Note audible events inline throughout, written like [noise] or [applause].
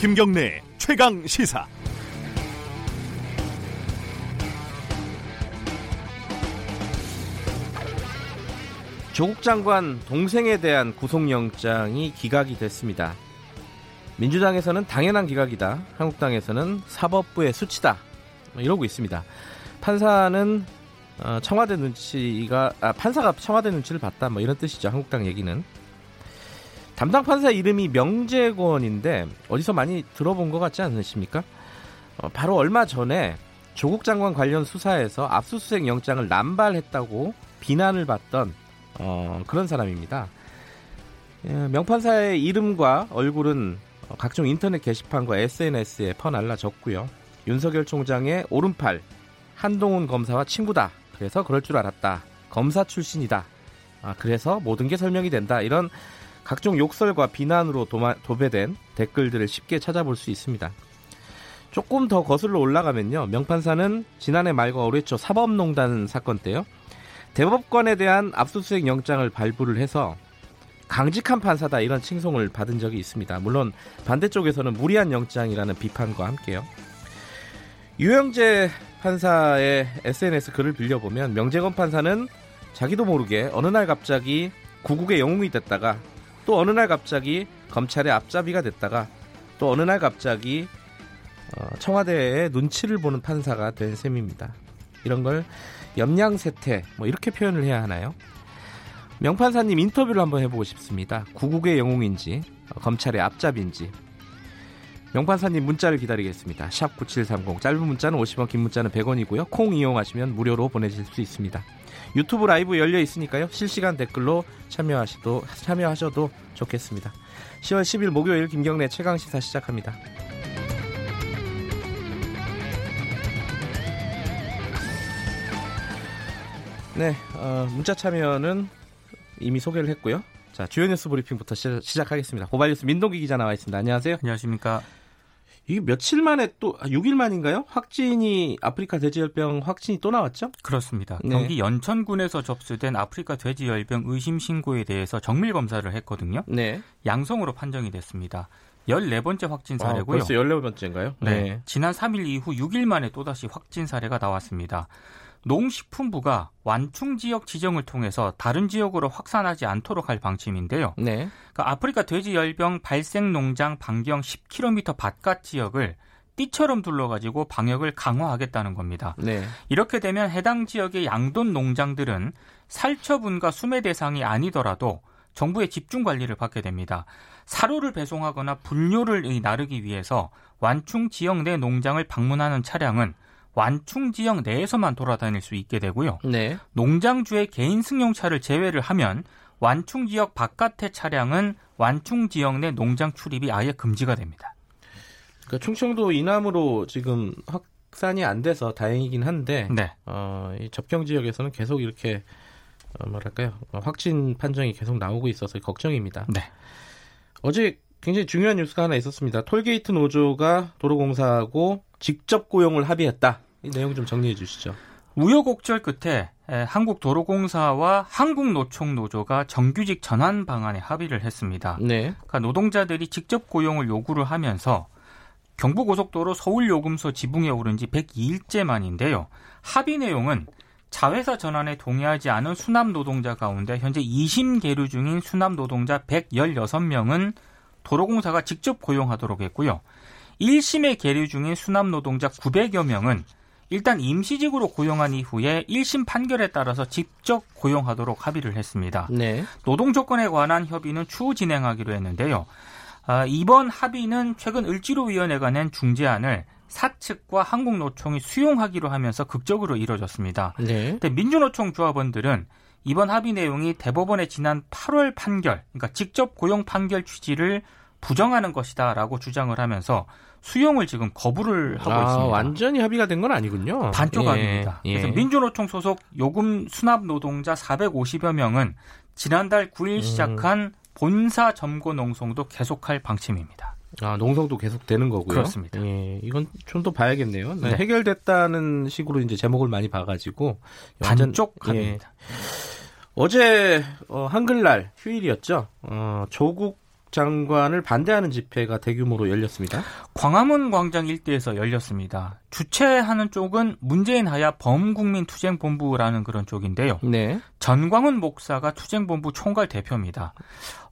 김경래 최강 시사. 조국 장관 동생에 대한 구속영장이 기각이 됐습니다. 민주당에서는 당연한 기각이다. 한국당에서는 사법부의 수치다. 뭐 이러고 있습니다. 판사는 어, 청와대 눈치가 아, 판사가 청와대 눈치를 봤다. 뭐 이런 뜻이죠. 한국당 얘기는 담당 판사 이름이 명재권인데 어디서 많이 들어본 것 같지 않으십니까? 어, 바로 얼마 전에 조국 장관 관련 수사에서 압수수색 영장을 남발했다고 비난을 받던 어, 그런 사람입니다. 예, 명판사의 이름과 얼굴은 각종 인터넷 게시판과 SNS에 퍼날라졌고요. 윤석열 총장의 오른팔 한동훈 검사와 친구다. 그래서 그럴 줄 알았다. 검사 출신이다. 아, 그래서 모든 게 설명이 된다. 이런 각종 욕설과 비난으로 도마, 도배된 댓글들을 쉽게 찾아볼 수 있습니다. 조금 더 거슬러 올라가면요. 명판사는 지난해 말과 올해 초 사법농단 사건 때요. 대법관에 대한 압수수색 영장을 발부를 해서 강직한 판사다 이런 칭송을 받은 적이 있습니다. 물론 반대쪽에서는 무리한 영장이라는 비판과 함께요. 유영재 판사의 SNS 글을 빌려보면 명재건 판사는 자기도 모르게 어느 날 갑자기 구국의 영웅이 됐다가 또 어느 날 갑자기 검찰의 앞잡이가 됐다가 또 어느 날 갑자기 어, 청와대의 눈치를 보는 판사가 된 셈입니다. 이런 걸 염량세태 뭐 이렇게 표현을 해야 하나요? 명판사님 인터뷰를 한번 해보고 싶습니다. 구국의 영웅인지 어, 검찰의 앞잡인지 명판사님 문자를 기다리겠습니다. 샵9730 짧은 문자는 50원 긴 문자는 100원이고요. 콩 이용하시면 무료로 보내실 수 있습니다. 유튜브 라이브 열려 있으니까요. 실시간 댓글로 참여하시도, 참여하셔도 좋겠습니다. 10월 10일 목요일 김경래 최강 시사 시작합니다. 네, 어, 문자 참여는 이미 소개를 했고요. 자, 주요 뉴스 브리핑부터 시, 작하겠습니다 고발 뉴스 민동기 기자 나와 있습니다. 안녕하세요. 안녕하십니까. 이게 며칠 만에 또 6일 아, 만인가요? 확진이 아프리카 돼지열병 확진이 또 나왔죠? 그렇습니다. 네. 경기 연천군에서 접수된 아프리카 돼지열병 의심 신고에 대해서 정밀 검사를 했거든요. 네. 양성으로 판정이 됐습니다. 14번째 확진 아, 사례고요. 아, 벌써 14번째인가요? 네. 네. 지난 3일 이후 6일 만에 또다시 확진 사례가 나왔습니다. 농식품부가 완충 지역 지정을 통해서 다른 지역으로 확산하지 않도록 할 방침인데요. 네. 그러니까 아프리카 돼지 열병 발생 농장 반경 10km 바깥 지역을 띠처럼 둘러가지고 방역을 강화하겠다는 겁니다. 네. 이렇게 되면 해당 지역의 양돈 농장들은 살처분과 수매 대상이 아니더라도 정부의 집중 관리를 받게 됩니다. 사료를 배송하거나 분뇨를 나르기 위해서 완충 지역 내 농장을 방문하는 차량은 완충 지역 내에서만 돌아다닐 수 있게 되고요. 네. 농장주의 개인 승용차를 제외를 하면 완충 지역 바깥의 차량은 완충 지역 내 농장 출입이 아예 금지가 됩니다. 그러니까 충청도 이남으로 지금 확산이 안 돼서 다행이긴 한데 네. 어, 이 접경 지역에서는 계속 이렇게 어, 뭐랄까요 확진 판정이 계속 나오고 있어서 걱정입니다. 네. 어제 굉장히 중요한 뉴스가 하나 있었습니다. 톨게이트 노조가 도로공사하고 직접 고용을 합의했다. 이 내용 좀 정리해 주시죠. 우여곡절 끝에 한국도로공사와 한국노총노조가 정규직 전환 방안에 합의를 했습니다. 네. 그러니까 노동자들이 직접 고용을 요구를 하면서 경부고속도로 서울요금소 지붕에 오른 지 102일째 만인데요. 합의 내용은 자회사 전환에 동의하지 않은 수납 노동자 가운데 현재 2심 계류 중인 수납 노동자 116명은 도로공사가 직접 고용하도록 했고요. 1심에 계류 중인 수납 노동자 900여 명은 일단 임시직으로 고용한 이후에 1심 판결에 따라서 직접 고용하도록 합의를 했습니다. 네. 노동 조건에 관한 협의는 추후 진행하기로 했는데요. 아, 이번 합의는 최근 을지로위원회가 낸 중재안을 사측과 한국노총이 수용하기로 하면서 극적으로 이뤄졌습니다. 네. 근데 민주노총 조합원들은 이번 합의 내용이 대법원의 지난 8월 판결, 그러니까 직접 고용 판결 취지를 부정하는 것이다라고 주장을 하면서 수용을 지금 거부를 하고 아, 있습니다. 완전히 합의가 된 건 아니군요. 반쪽 예, 합의입니다. 예. 그래서 민주노총 소속 요금 수납 노동자 450여 명은 지난달 9일 음. 시작한 본사 점거 농성도 계속할 방침입니다. 아, 농성도 계속 되는 거고요. 그렇습니다. 예, 이건 좀 더 봐야겠네요. 네. 해결됐다는 식으로 이제 제목을 많이 봐가지고 반쪽 예. 합의입니다. 어제 어, 한글날 휴일이었죠. 어, 조국 장관을 반대하는 집회가 대규모로 열렸습니다. 광화문 광장 일대에서 열렸습니다. 주최하는 쪽은 문재인 하야 범국민 투쟁본부라는 그런 쪽인데요. 네. 전광훈 목사가 투쟁본부 총괄 대표입니다.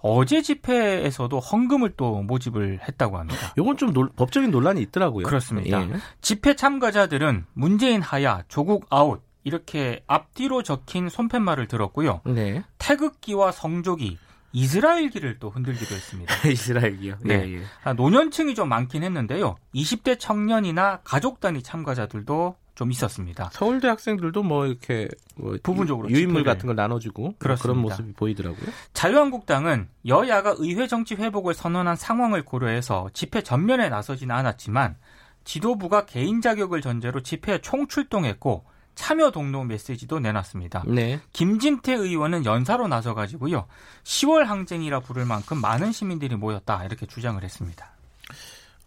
어제 집회에서도 헌금을 또 모집을 했다고 합니다. 이건 좀 논, 법적인 논란이 있더라고요. 그렇습니다. 예. 집회 참가자들은 문재인 하야 조국 아웃 이렇게 앞뒤로 적힌 손팻말을 들었고요. 네. 태극기와 성조기 이스라엘기를 또 흔들기도 했습니다. [laughs] 이스라엘기요? 네. 네. 아, 노년층이 좀 많긴 했는데요. 20대 청년이나 가족 단위 참가자들도 좀 있었습니다. 서울대 학생들도 뭐 이렇게 뭐 부분적으로 유인물 같은 걸 나눠주고 그렇습니다. 그런 모습이 보이더라고요. 자유한국당은 여야가 의회 정치 회복을 선언한 상황을 고려해서 집회 전면에 나서지는 않았지만 지도부가 개인 자격을 전제로 집회에 총출동했고 참여 동로 메시지도 내놨습니다. 네. 김진태 의원은 연사로 나서 가지고요. 10월 항쟁이라 부를 만큼 많은 시민들이 모였다 이렇게 주장을 했습니다.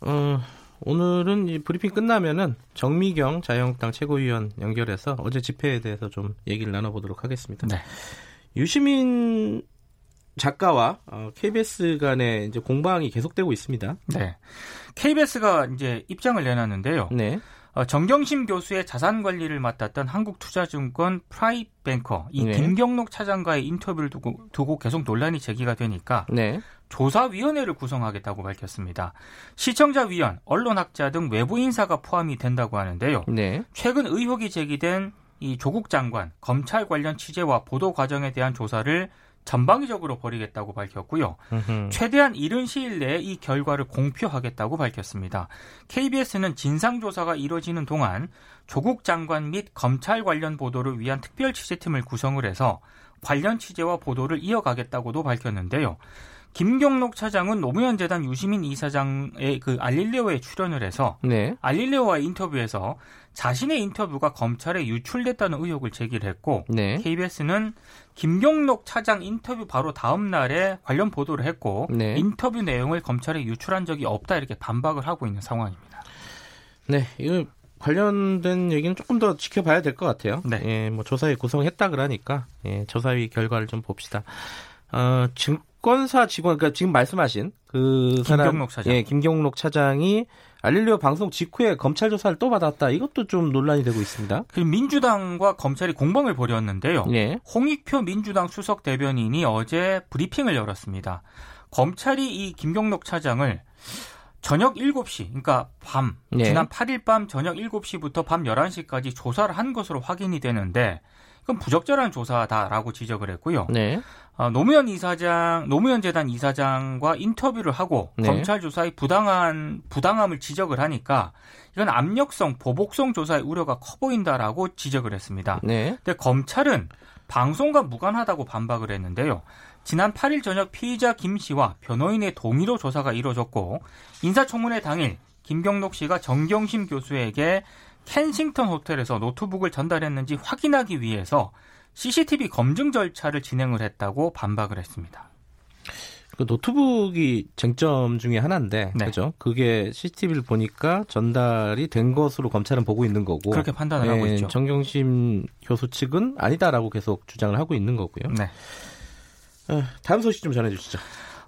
어, 오늘은 이 브리핑 끝나면은 정미경 자유한국당 최고위원 연결해서 어제 집회에 대해서 좀 얘기를 나눠보도록 하겠습니다. 네. 유시민 작가와 어, KBS 간의 이제 공방이 계속되고 있습니다. 네. KBS가 이제 입장을 내놨는데요. 네. 어, 정경심 교수의 자산 관리를 맡았던 한국투자증권 private banker 이 네. 김경록 차장과의 인터뷰를 두고, 두고 계속 논란이 제기가 되니까 네. 조사위원회를 구성하겠다고 밝혔습니다. 시청자 위원, 언론학자 등 외부 인사가 포함이 된다고 하는데요. 네. 최근 의혹이 제기된 이 조국 장관 검찰 관련 취재와 보도 과정에 대한 조사를 전방위적으로 벌이겠다고 밝혔고요. 으흠. 최대한 이른 시일 내에 이 결과를 공표하겠다고 밝혔습니다. KBS는 진상조사가 이뤄지는 동안 조국 장관 및 검찰 관련 보도를 위한 특별 취재팀을 구성을 해서 관련 취재와 보도를 이어가겠다고도 밝혔는데요. 김경록 차장은 노무현 재단 유시민 이사장의 그 알릴레오에 출연을 해서 네. 알릴레오와의 인터뷰에서 자신의 인터뷰가 검찰에 유출됐다는 의혹을 제기를 했고 네. KBS는 김경록 차장 인터뷰 바로 다음 날에 관련 보도를 했고 네. 인터뷰 내용을 검찰에 유출한 적이 없다 이렇게 반박을 하고 있는 상황입니다. 네, 이거 관련된 얘기는 조금 더 지켜봐야 될 것 같아요. 네. 예, 뭐 조사에 구성했다 그러니까 예, 조사위 결과를 좀 봅시다. 어, 증 권사 직원, 그러니까 지금 말씀하신 그 사람, 김경록 차장, 예, 김경록 차장이 알릴리오 방송 직후에 검찰 조사를 또 받았다. 이것도 좀 논란이 되고 있습니다. 그 민주당과 검찰이 공방을 벌였는데요. 예. 홍익표 민주당 수석 대변인이 어제 브리핑을 열었습니다. 검찰이 이 김경록 차장을 저녁 7시, 그러니까 밤, 예. 지난 8일 밤 저녁 7시부터 밤 11시까지 조사를 한 것으로 확인이 되는데 그건 부적절한 조사다라고 지적을 했고요. 네. 어, 노무현 이사장, 노무현 재단 이사장과 인터뷰를 하고 네. 검찰 조사의 부당한 부당함을 지적을 하니까 이건 압력성, 보복성 조사의 우려가 커 보인다라고 지적을 했습니다. 네. 근데 검찰은 방송과 무관하다고 반박을 했는데요. 지난 8일 저녁 피의자 김 씨와 변호인의 동의로 조사가 이루어졌고 인사청문회 당일 김경록 씨가 정경심 교수에게 켄싱턴 호텔에서 노트북을 전달했는지 확인하기 위해서 CCTV 검증 절차를 진행을 했다고 반박을 했습니다. 그 노트북이 쟁점 중에 하나인데, 네. 그죠? 그게 CCTV를 보니까 전달이 된 것으로 검찰은 보고 있는 거고. 그렇게 판단을 네, 하고 있죠. 정경심 교수 측은 아니다라고 계속 주장을 하고 있는 거고요. 네. 어, 다음 소식 좀 전해주시죠.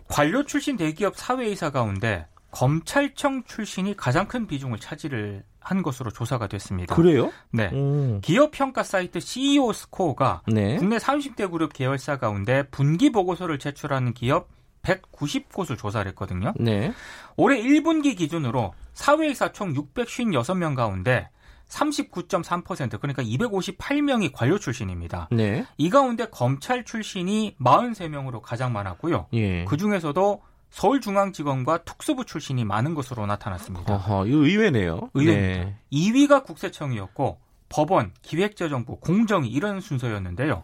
관료 출신 대기업 사회이사 가운데 검찰청 출신이 가장 큰 비중을 차지를 한 것으로 조사가 됐습니다. 그래요? 네. 오. 기업 평가 사이트 CEO 스코어가 네. 국내 30대 그룹 계열사 가운데 분기 보고서를 제출하는 기업 190곳을 조사를 했거든요. 네. 올해 1분기 기준으로 사회이사 총 656명 가운데 39.3% 그러니까 258명이 관료 출신입니다. 네. 이 가운데 검찰 출신이 43명으로 가장 많았고요. 예. 그 중에서도 서울중앙지검과 특수부 출신이 많은 것으로 나타났습니다. 어허, 이거 의외네요. 의외. 네. 2위가 국세청이었고 법원, 기획재정부, 공정위 이런 순서였는데요.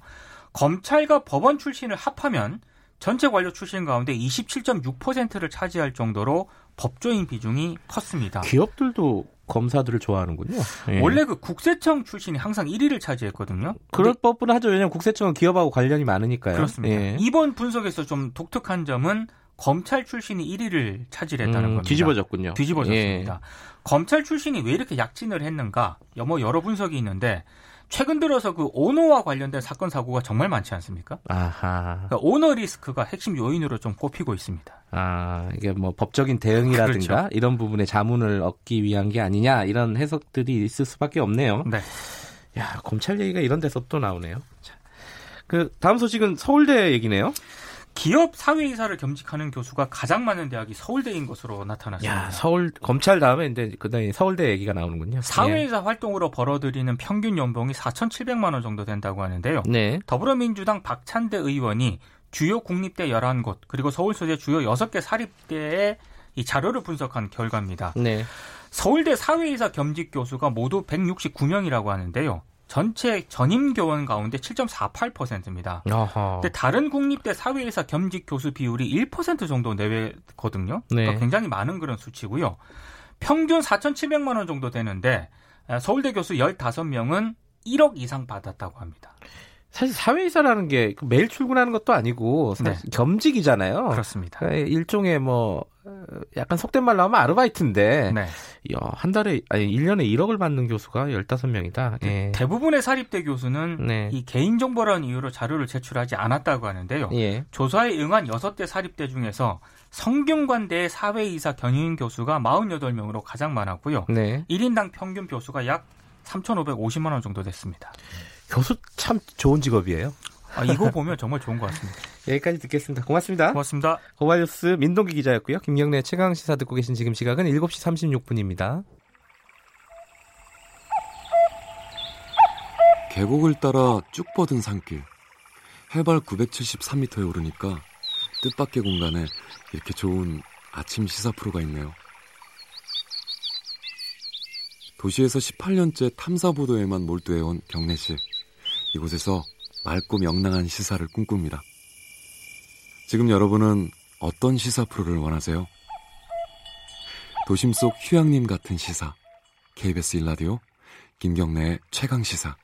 검찰과 법원 출신을 합하면 전체 관료 출신 가운데 27.6%를 차지할 정도로 법조인 비중이 컸습니다. 기업들도 검사들을 좋아하는군요. 예. 원래 그 국세청 출신이 항상 1위를 차지했거든요. 그럴 법은 하죠. 왜냐하면 국세청은 기업하고 관련이 많으니까요. 그렇습니다. 예. 이번 분석에서 좀 독특한 점은 검찰 출신이 1위를 차지했다는 음, 겁니다. 뒤집어졌군요. 뒤집어졌습니다. 예. 검찰 출신이 왜 이렇게 약진을 했는가? 뭐 여러 분석이 있는데 최근 들어서 그 오너와 관련된 사건 사고가 정말 많지 않습니까? 아하. 그러니까 오너 리스크가 핵심 요인으로 좀 꼽히고 있습니다. 아 이게 뭐 법적인 대응이라든가 그렇죠. 이런 부분에 자문을 얻기 위한 게 아니냐 이런 해석들이 있을 수밖에 없네요. 네. 야 검찰 얘기가 이런 데서 또 나오네요. 자, 그 다음 소식은 서울대 얘기네요. 기업 사회이사를 겸직하는 교수가 가장 많은 대학이 서울대인 것으로 나타났습니다. 야, 서울 검찰 다음에 이제 그다음에 서울대 얘기가 나오는군요. 사회이사 네. 활동으로 벌어들이는 평균 연봉이 4,700만 원 정도 된다고 하는데요. 네. 더불어민주당 박찬대 의원이 주요 국립대 11곳 그리고 서울 소재 주요 6개 사립대의 이 자료를 분석한 결과입니다. 네. 서울대 사회이사 겸직 교수가 모두 169명이라고 하는데요. 전체 전임 교원 가운데 7.48%입니다. 어허. 근데 다른 국립대 사회이사 겸직 교수 비율이 1% 정도 내외거든요. 네. 그러니까 굉장히 많은 그런 수치고요. 평균 4,700만 원 정도 되는데 서울대 교수 15명은 1억 이상 받았다고 합니다. 사실 사회이사라는 게 매일 출근하는 것도 아니고 네. 겸직이잖아요. 그렇습니다. 그러니까 일종의 뭐 약간 속된 말로 하면 아르바이트인데 네. 야, 한 달에 아니 1년에 1억을 받는 교수가 15명이다. 예. 대부분의 사립대 교수는 네. 이 개인 정보라는 이유로 자료를 제출하지 않았다고 하는데요. 예. 조사에 응한 6대 사립대 중에서 성균관대 사회이사 경영 교수가 48명으로 가장 많았고요. 네. 1인당 평균 교수가 약 3,550만 원 정도 됐습니다. 교수 참 좋은 직업이에요. 아, 이거 보면 정말 좋은 것 같습니다. [laughs] 여기까지 듣겠습니다. 고맙습니다. 고맙습니다. 고발뉴스 민동기 기자였고요. 김경래 최강 시사 듣고 계신 지금 시각은 7시 36분입니다. 계곡을 따라 쭉 뻗은 산길. 해발 973m에 오르니까 뜻밖의 공간에 이렇게 좋은 아침 시사 프로가 있네요. 도시에서 18년째 탐사 보도에만 몰두해온 경래 씨. 이곳에서 맑고 명랑한 시사를 꿈꿉니다. 지금 여러분은 어떤 시사 프로를 원하세요? 도심 속 휴양림 같은 시사. KBS 일라디오 김경래의 최강 시사.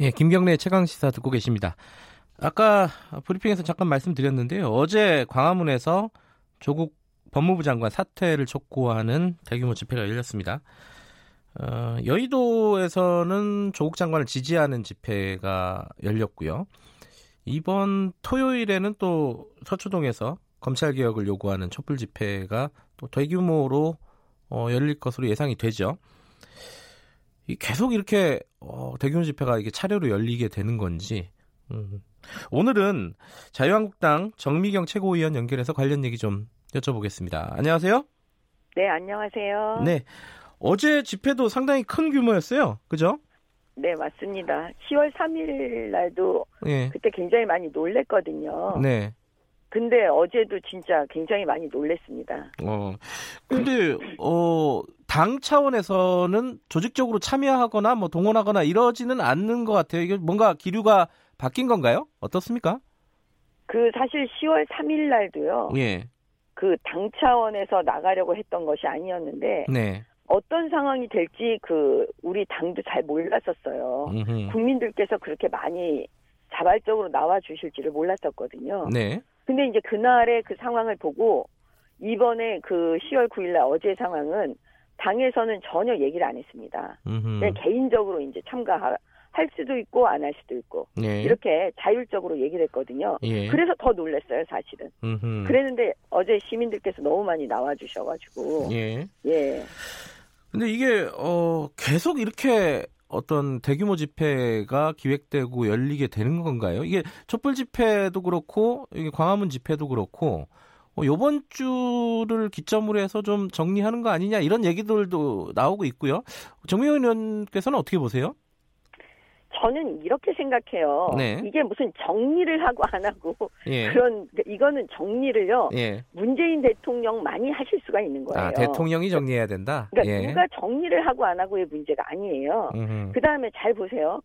예, 김경래의 최강 시사 듣고 계십니다. 아까 브리핑에서 잠깐 말씀드렸는데요. 어제 광화문에서 조국 법무부 장관 사퇴를 촉구하는 대규모 집회가 열렸습니다. 어, 여의도에서는 조국 장관을 지지하는 집회가 열렸고요. 이번 토요일에는 또 서초동에서 검찰 개혁을 요구하는 촛불 집회가 또 대규모로 어, 열릴 것으로 예상이 되죠. 이 계속 이렇게 어, 대규모 집회가 이게 차례로 열리게 되는 건지. 음. 오늘은 자유한국당 정미경 최고위원 연결해서 관련 얘기 좀 여쭤보겠습니다. 안녕하세요. 네, 안녕하세요. 네. 어제 집회도 상당히 큰 규모였어요. 그죠? 네, 맞습니다. 10월 3일 날도 네. 그때 굉장히 많이 놀랬거든요. 네. 근데 어제도 진짜 굉장히 많이 놀랬습니다. 어. 근데 어, 당 차원에서는 조직적으로 참여하거나 뭐 동원하거나 이러지는 않는 것 같아요. 이게 뭔가 기류가 바뀐 건가요? 어떻습니까? 그 사실 10월 3일 날도요. 예. 그 당 차원에서 나가려고 했던 것이 아니었는데 네. 어떤 상황이 될지 그 우리 당도 잘 몰랐었어요. 음흠. 국민들께서 그렇게 많이 자발적으로 나와 주실지를 몰랐었거든요. 네. 근데 이제 그날의 그 상황을 보고 이번에 그 10월 9일 날 어제 상황은 당에서는 전혀 얘기를 안 했습니다. 그냥 개인적으로 이제 참가 할 수도 있고 안 할 수도 있고 예. 이렇게 자율적으로 얘기를 했거든요. 예. 그래서 더 놀랐어요, 사실은. 음흠. 그랬는데 어제 시민들께서 너무 많이 나와 주셔 가지고 예. 예. 근데 이게 어 계속 이렇게 어떤 대규모 집회가 기획되고 열리게 되는 건가요? 이게 촛불 집회도 그렇고 이게 광화문 집회도 그렇고 어, 이번 주를 기점으로 해서 좀 정리하는 거 아니냐 이런 얘기들도 나오고 있고요. 정미원 의원께서는 어떻게 보세요? 저는 이렇게 생각해요. 네. 이게 무슨 정리를 하고 안 하고 예. 그런 이거는 정리를요. 예. 문재인 대통령 많이 하실 수가 있는 거예요. 아, 대통령이 정리해야 된다. 그러니까 예. 누가 정리를 하고 안 하고의 문제가 아니에요. 그 다음에 잘 보세요.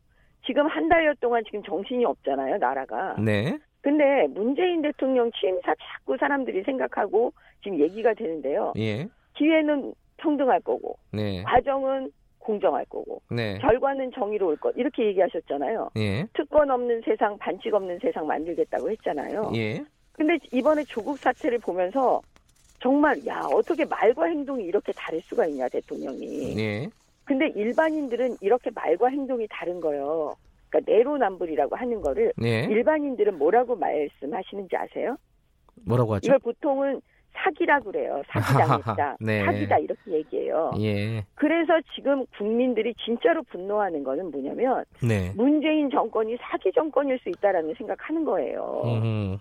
지금 한 달여 동안 지금 정신이 없잖아요, 나라가. 네. 근데 문재인 대통령 취임사 자꾸 사람들이 생각하고 지금 얘기가 되는데요. 예. 기회는 평등할 거고, 네. 과정은 공정할 거고 네. 결과는 정의로울 것 이렇게 얘기하셨잖아요. 예. 특권 없는 세상, 반칙 없는 세상 만들겠다고 했잖아요. 예. 근데 이번에 조국 사태를 보면서 정말 야 어떻게 말과 행동이 이렇게 다를 수가 있냐 대통령이. 예. 근데 일반인들은 이렇게 말과 행동이 다른 거예요. 그러니까 내로남불이라고 하는 거를 네. 일반인들은 뭐라고 말씀하시는지 아세요? 뭐라고 하죠? 이걸 보통은 사기라 그래요. 사기당했다. [laughs] 네. 사기다 이렇게 얘기해요. 예. 그래서 지금 국민들이 진짜로 분노하는 거는 뭐냐면 네. 문재인 정권이 사기 정권일 수 있다라는 생각하는 거예요. 음.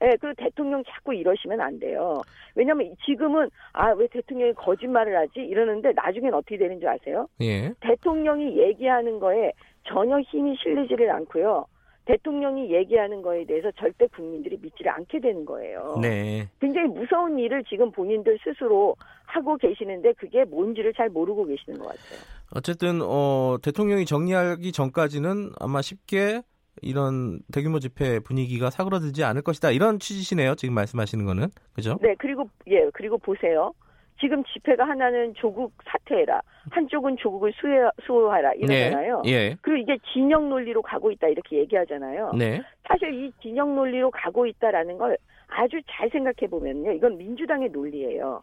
네, 그리고 대통령 자꾸 이러시면 안 돼요. 왜냐하면 지금은 아 왜 대통령이 거짓말을 하지 이러는데 나중엔 어떻게 되는 줄 아세요? 예. 대통령이 얘기하는 거에 전혀 힘이 실리지를 않고요. 대통령이 얘기하는 거에 대해서 절대 국민들이 믿지를 않게 되는 거예요. 네. 굉장히 무서운 일을 지금 본인들 스스로 하고 계시는데 그게 뭔지를 잘 모르고 계시는 것 같아요. 어쨌든 어, 대통령이 정리하기 전까지는 아마 쉽게 이런 대규모 집회 분위기가 사그러들지 않을 것이다 이런 취지시네요. 지금 말씀하시는 거는 그죠? 네 그리고 예 그리고 보세요. 지금 집회가 하나는 조국 사퇴해라, 한쪽은 조국을 수혜, 수호하라 이러잖아요. 네. 예. 그리고 이게 진영 논리로 가고 있다 이렇게 얘기하잖아요. 네. 사실 이 진영 논리로 가고 있다라는 걸 아주 잘 생각해 보면요, 이건 민주당의 논리예요.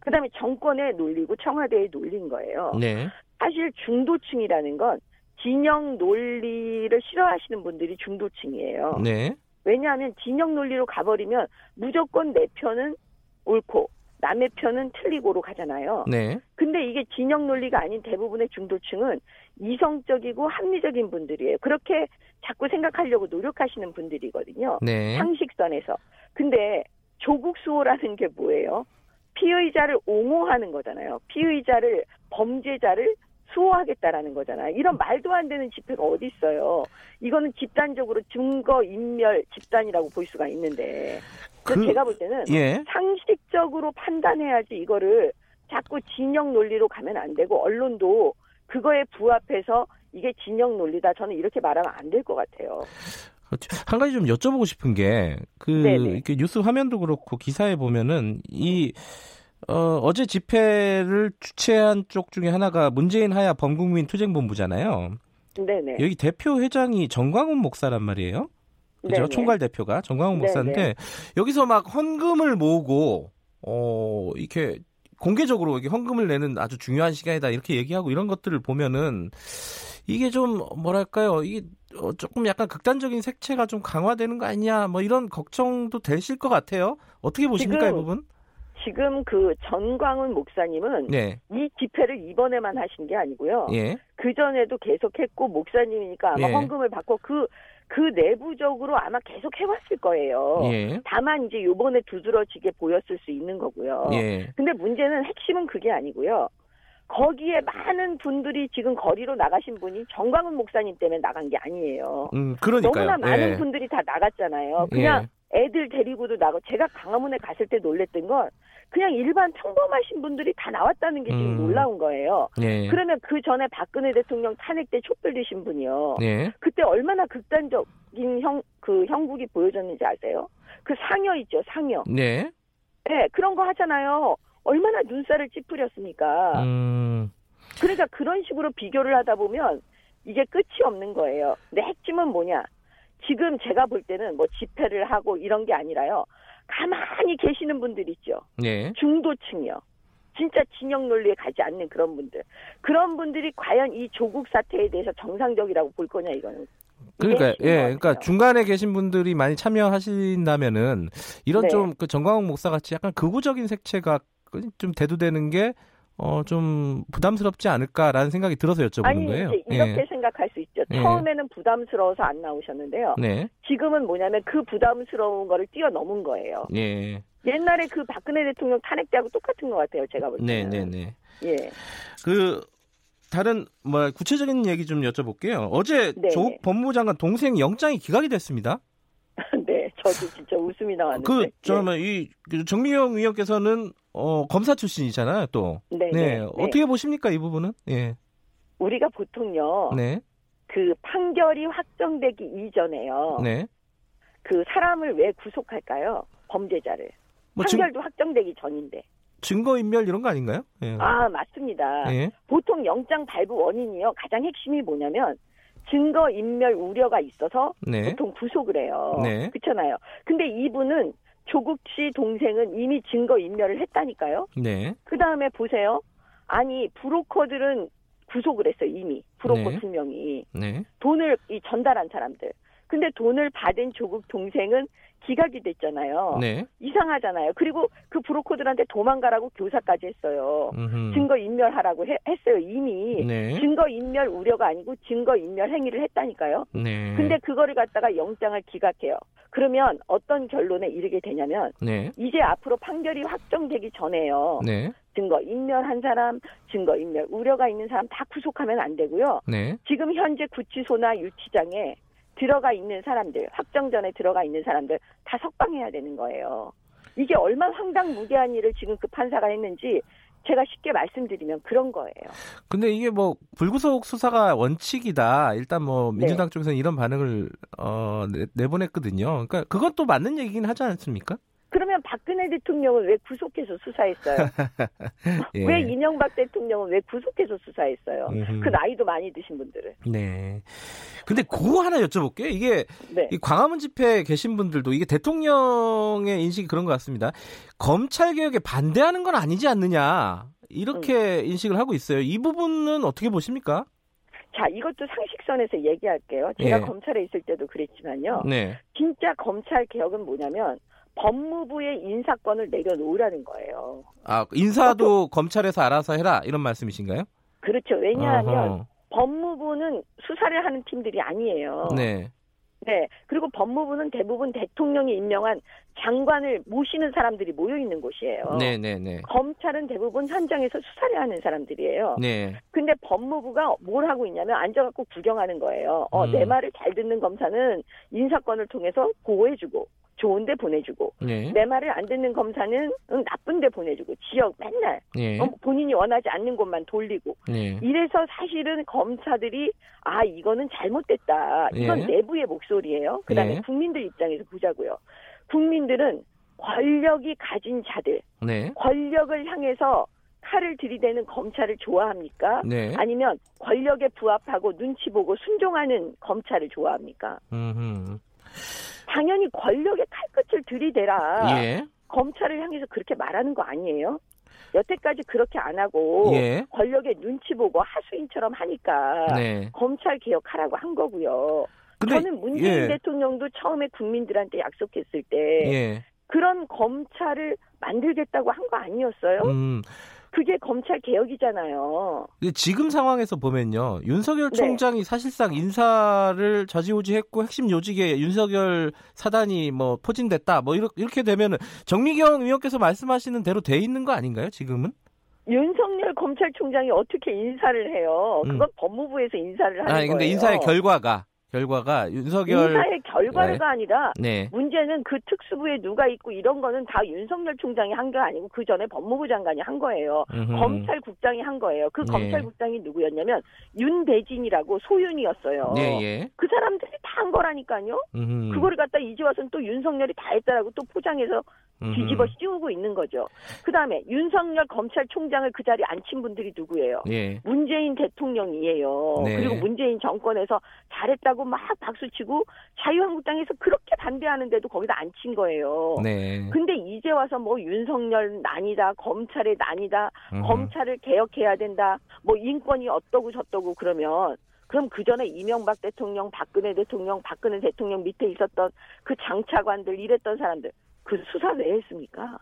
그다음에 정권의 논리고 청와대의 논리인 거예요. 네. 사실 중도층이라는 건 진영 논리를 싫어하시는 분들이 중도층이에요. 네. 왜냐하면 진영 논리로 가버리면 무조건 내 편은 옳고 남의 편은 틀리고로 가잖아요. 네. 근데 이게 진영 논리가 아닌 대부분의 중도층은 이성적이고 합리적인 분들이에요. 그렇게 자꾸 생각하려고 노력하시는 분들이거든요. 네. 상식선에서. 근데 조국 수호라는 게 뭐예요? 피의자를 옹호하는 거잖아요. 피의자를 범죄자를 수호하겠다라는 거잖아요. 이런 말도 안 되는 집회가 어디 있어요? 이거는 집단적으로 증거 인멸 집단이라고 볼 수가 있는데. 그, 제가 볼 때는 예. 상식적으로 판단해야지 이거를 자꾸 진영 논리로 가면 안 되고 언론도 그거에 부합해서 이게 진영 논리다. 저는 이렇게 말하면 안 될 것 같아요. 그렇죠. 한 가지 좀 여쭤보고 싶은 게그 이렇게 뉴스 화면도 그렇고 기사에 보면은 이 어, 어제 집회를 주최한 쪽 중에 하나가 문재인 하야 범국민 투쟁본부잖아요. 네네. 여기 대표 회장이 정광훈 목사란 말이에요. 그죠? 네네. 총괄 대표가 정광훈 목사인데 네네. 여기서 막 헌금을 모으고 어 이렇게 공개적으로 이게 헌금을 내는 아주 중요한 시간이다 이렇게 얘기하고 이런 것들을 보면은 이게 좀 뭐랄까요 이게 어, 조금 약간 극단적인 색채가 좀 강화되는 거 아니냐 뭐 이런 걱정도 되실 것 같아요. 어떻게 보십니까 이 부분? 지금 그 전광훈 목사님은 네. 이 집회를 이번에만 하신 게 아니고요. 예. 그 전에도 계속했고 목사님이니까 아마 예. 헌금을 받고 그그 그 내부적으로 아마 계속 해왔을 거예요. 예. 다만 이제 요번에 두드러지게 보였을 수 있는 거고요. 예. 근데 문제는 핵심은 그게 아니고요. 거기에 많은 분들이 지금 거리로 나가신 분이 정광훈 목사님 때문에 나간 게 아니에요. 음, 그러니까요. 너무나 많은 예. 분들이 다 나갔잖아요. 그냥 예. 애들 데리고도 나고 제가 강화문에 갔을 때 놀랬던 건 그냥 일반 평범하신 분들이 다 나왔다는 게 지금 음. 놀라운 거예요. 네. 그러면 그 전에 박근혜 대통령 탄핵 때 촛불 드신 분이요. 네. 그때 얼마나 극단적인 형, 그 형국이 보여졌는지 아세요? 그 상여 있죠, 상여. 네. 네, 그런 거 하잖아요. 얼마나 눈살을 찌푸렸습니까? 음. 그러니까 그런 식으로 비교를 하다 보면 이게 끝이 없는 거예요. 근데 핵심은 뭐냐? 지금 제가 볼 때는 뭐 집회를 하고 이런 게 아니라요. 가만히 계시는 분들 있죠. 네. 중도층이요. 진짜 진영 논리에 가지 않는 그런 분들. 그런 분들이 과연 이 조국 사태에 대해서 정상적이라고 볼 거냐 이거는. 그러니까 예, 그러니까 중간에 계신 분들이 많이 참여하신다면은 이런 네. 좀그 정광욱 목사 같이 약간 극우적인 색채가 좀 대두되는 게 어, 좀 부담스럽지 않을까라는 생각이 들어서 여쭤보는 아니, 거예요. 이렇게 예. 생각할 수 있죠. 예. 처음에는 부담스러워서 안 나오셨는데요. 네. 지금은 뭐냐면 그 부담스러운 거를 뛰어넘은 거예요. 예. 옛날에 그 박근혜 대통령 탄핵 때하고 똑같은 것 같아요. 제가 볼 때는. 네, 네, 네. 예. 그 다른 뭐 구체적인 얘기 좀 여쭤볼게요. 어제 네 조국 네. 법무부 장관 동생 영장이 기각이 됐습니다. [laughs] 네, 저도 진짜 웃음이 나왔는데. 그, 저는 네. 이그 정미영 의원께서는 어, 검사 출신이잖아요, 또. 네, 네. 네. 어떻게 보십니까, 이 부분은? 예. 우리가 보통요. 네. 그 판결이 확정되기 이전에요. 네. 그 사람을 왜 구속할까요? 범죄자를. 뭐 판결도 증... 확정되기 전인데. 증거인멸 이런 거 아닌가요? 예. 아, 맞습니다. 예. 보통 영장 발부 원인이요. 가장 핵심이 뭐냐면 증거인멸 우려가 있어서 네. 보통 구속을 해요. 네. 그렇잖아요. 근데 이분은 조국 씨 동생은 이미 증거 인멸을 했다니까요. 네. 그 다음에 보세요. 아니 브로커들은 구속을 했어요 이미 브로커 네. 두 명이 네. 돈을 이 전달한 사람들. 근데 돈을 받은 조국 동생은 기각이 됐잖아요. 네. 이상하잖아요. 그리고 그 브로커들한테 도망가라고 교사까지 했어요. 음흠. 증거 인멸하라고 해, 했어요. 이미 네. 증거 인멸 우려가 아니고 증거 인멸 행위를 했다니까요. 네. 근데 그거를 갖다가 영장을 기각해요. 그러면 어떤 결론에 이르게 되냐면 네. 이제 앞으로 판결이 확정되기 전에요. 네. 증거 인멸한 사람, 증거 인멸 우려가 있는 사람 다 구속하면 안 되고요. 네. 지금 현재 구치소나 유치장에 들어가 있는 사람들, 확정전에 들어가 있는 사람들 다 석방해야 되는 거예요. 이게 얼마나 황당무계한 일을 지금 그 판사가 했는지 제가 쉽게 말씀드리면 그런 거예요. 근데 이게 뭐 불구속 수사가 원칙이다. 일단 뭐 민주당 네. 쪽에서는 이런 반응을 어, 내, 보냈거든요 그러니까 그것도 맞는 얘기긴 하지 않습니까? 그러면 박근혜 대통령은 왜 구속해서 수사했어요? [laughs] 예. 왜 이명박 대통령은 왜 구속해서 수사했어요? 음흠. 그 나이도 많이 드신 분들을. 네. 근데 그거 하나 여쭤볼게요. 이게 네. 이 광화문 집회에 계신 분들도 이게 대통령의 인식이 그런 것 같습니다. 검찰 개혁에 반대하는 건 아니지 않느냐 이렇게 음. 인식을 하고 있어요. 이 부분은 어떻게 보십니까? 자, 이것도 상식선에서 얘기할게요. 제가 예. 검찰에 있을 때도 그랬지만요. 네. 진짜 검찰 개혁은 뭐냐면 법무부의 인사권을 내려놓으라는 거예요. 아, 인사도 어, 검찰에서 알아서 해라 이런 말씀이신가요? 그렇죠. 왜냐하면 어허. 법무부는 수사를 하는 팀들이 아니에요. 네. 네. 그리고 법무부는 대부분 대통령이 임명한 장관을 모시는 사람들이 모여 있는 곳이에요. 네, 네, 네. 검찰은 대부분 현장에서 수사를 하는 사람들이에요. 네. 근데 법무부가 뭘 하고 있냐면 앉아갖고 구경하는 거예요. 어, 음. 내 말을 잘 듣는 검사는 인사권을 통해서 보호해주고 좋은데 보내주고 네. 내 말을 안 듣는 검사는 응, 나쁜데 보내주고 지역 맨날 네. 어, 본인이 원하지 않는 곳만 돌리고 네. 이래서 사실은 검사들이 아 이거는 잘못됐다 이건 내부의 목소리예요. 그다음에 국민들 입장에서 보자고요. 국민들은 권력이 가진 자들 네. 권력을 향해서 칼을 들이대는 검찰을 좋아합니까? 네. 아니면 권력에 부합하고 눈치 보고 순종하는 검찰을 좋아합니까? 음흠. 당연히 권력의 칼끝을 들이대라. 예. 검찰을 향해서 그렇게 말하는 거 아니에요? 여태까지 그렇게 안 하고 예. 권력의 눈치 보고 하수인처럼 하니까 네. 검찰 개혁하라고 한 거고요. 근데, 저는 문재인 예. 대통령도 처음에 국민들한테 약속했을 때 예. 그런 검찰을 만들겠다고 한 거 아니었어요? 음. 그게 검찰 개혁이잖아요. 지금 상황에서 보면요. 윤석열 네. 총장이 네. 사실상 인사를 좌지우지했고 핵심 요직에 윤석열 사단이 뭐 포진됐다. 뭐 이렇게 되면은 정미경 의원께서 말씀하시는 대로 돼 있는 거 아닌가요? 지금은? 윤석열 검찰총장이 어떻게 인사를 해요? 그건 음. 법무부에서 인사를 하는 아니, 근데 거예요. 인사의 결과가 결과가 윤석열 인사의 결과가 네. 아니라 네. 문제는 그 특수부에 누가 있고 이런 거는 다 윤석열 총장이 한 게 아니고 그 전에 법무부 장관이 한 거예요. 음흠. 검찰국장이 한 거예요. 그 네. 검찰국장이 누구였냐면 윤대진이라고 소윤이었어요. 네, 예. 그 사람들이 다 한 거라니까요. 음흠. 그거를 갖다 이제 와서는 또 윤석열이 다 했다라고 또 포장해서 뒤집어 씌우고 있는 거죠. 그 다음에 윤석열 검찰총장을 그 자리에 앉힌 분들이 누구예요? 예. 문재인 대통령이에요. 네. 그리고 문재인 정권에서 잘했다고 막 박수치고 자유한국당에서 그렇게 반대하는데도 거기다 앉힌 거예요. 네. 근데 이제 와서 뭐 윤석열 난이다, 검찰의 난이다, 음. 검찰을 개혁해야 된다, 뭐 인권이 어떠고 저떠고 그러면 그럼 그 전에 이명박 대통령, 박근혜 대통령, 박근혜 대통령 밑에 있었던 그 장차관들, 이랬던 사람들 그 수사 왜 했습니까?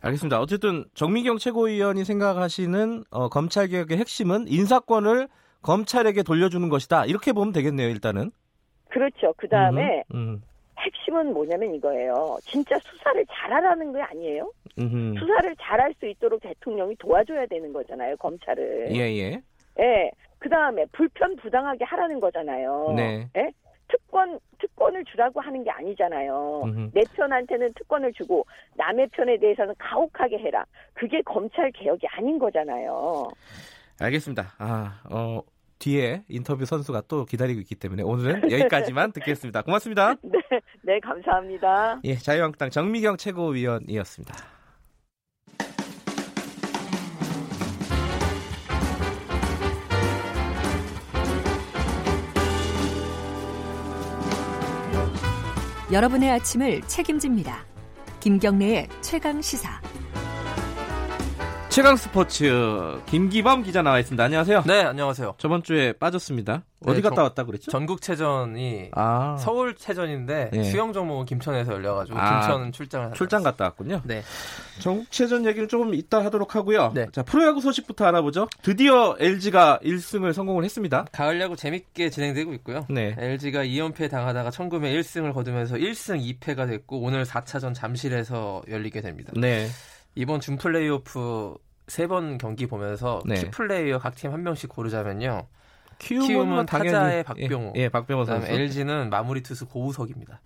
알겠습니다. 어쨌든 정미경 최고위원이 생각하시는 어, 검찰 개혁의 핵심은 인사권을 검찰에게 돌려주는 것이다. 이렇게 보면 되겠네요. 일단은. 그렇죠. 그 다음에 음. 핵심은 뭐냐면 이거예요. 진짜 수사를 잘하라는 게 아니에요. 음흠. 수사를 잘할 수 있도록 대통령이 도와줘야 되는 거잖아요. 검찰을. 예 예. 예. 예. 그 다음에 불편 부당하게 하라는 거잖아요. 네. 예? 특권 특권을 주라고 하는 게 아니잖아요. 음흠. 내 편한테는 특권을 주고 남의 편에 대해서는 가혹하게 해라. 그게 검찰 개혁이 아닌 거잖아요. 알겠습니다. 아, 어, 뒤에 인터뷰 선수가 또 기다리고 있기 때문에 오늘은 여기까지만 듣겠습니다. 고맙습니다. [laughs] 네, 네, 감사합니다. 예, 자유한국당 정미경 최고위원이었습니다. 여러분의 아침을 책임집니다. 김경래의 최강 시사. 최강 스포츠 김기범 기자 나와 있습니다. 안녕하세요. 네, 안녕하세요. 저번 주에 빠졌습니다. 네, 어디 갔다 왔다 그랬죠? 전국체전이 아. 서울체전인데 네. 수영 종목은 김천에서 열려가지고 아. 김천 출장을 출장 갔다 왔군요. 네. 전국체전 얘기를 조금 이따 하도록 하고요. 네. 자 프로야구 소식부터 알아보죠. 드디어 LG가 1승을 성공을 했습니다. 가을 야구 재밌게 진행되고 있고요. 네. LG가 2연패 당하다가 천금에 1승을 거두면서 1승 2패가 됐고 오늘 4차전 잠실에서 열리게 됩니다. 네. 이번 준 플레이오프 세 번 경기 보면서 네. 키 플레이어 각 팀 한 명씩 고르자면요. 키움은 타자의 박병호. 예, 예 박병호 선수. LG는 마무리 투수 고우석입니다.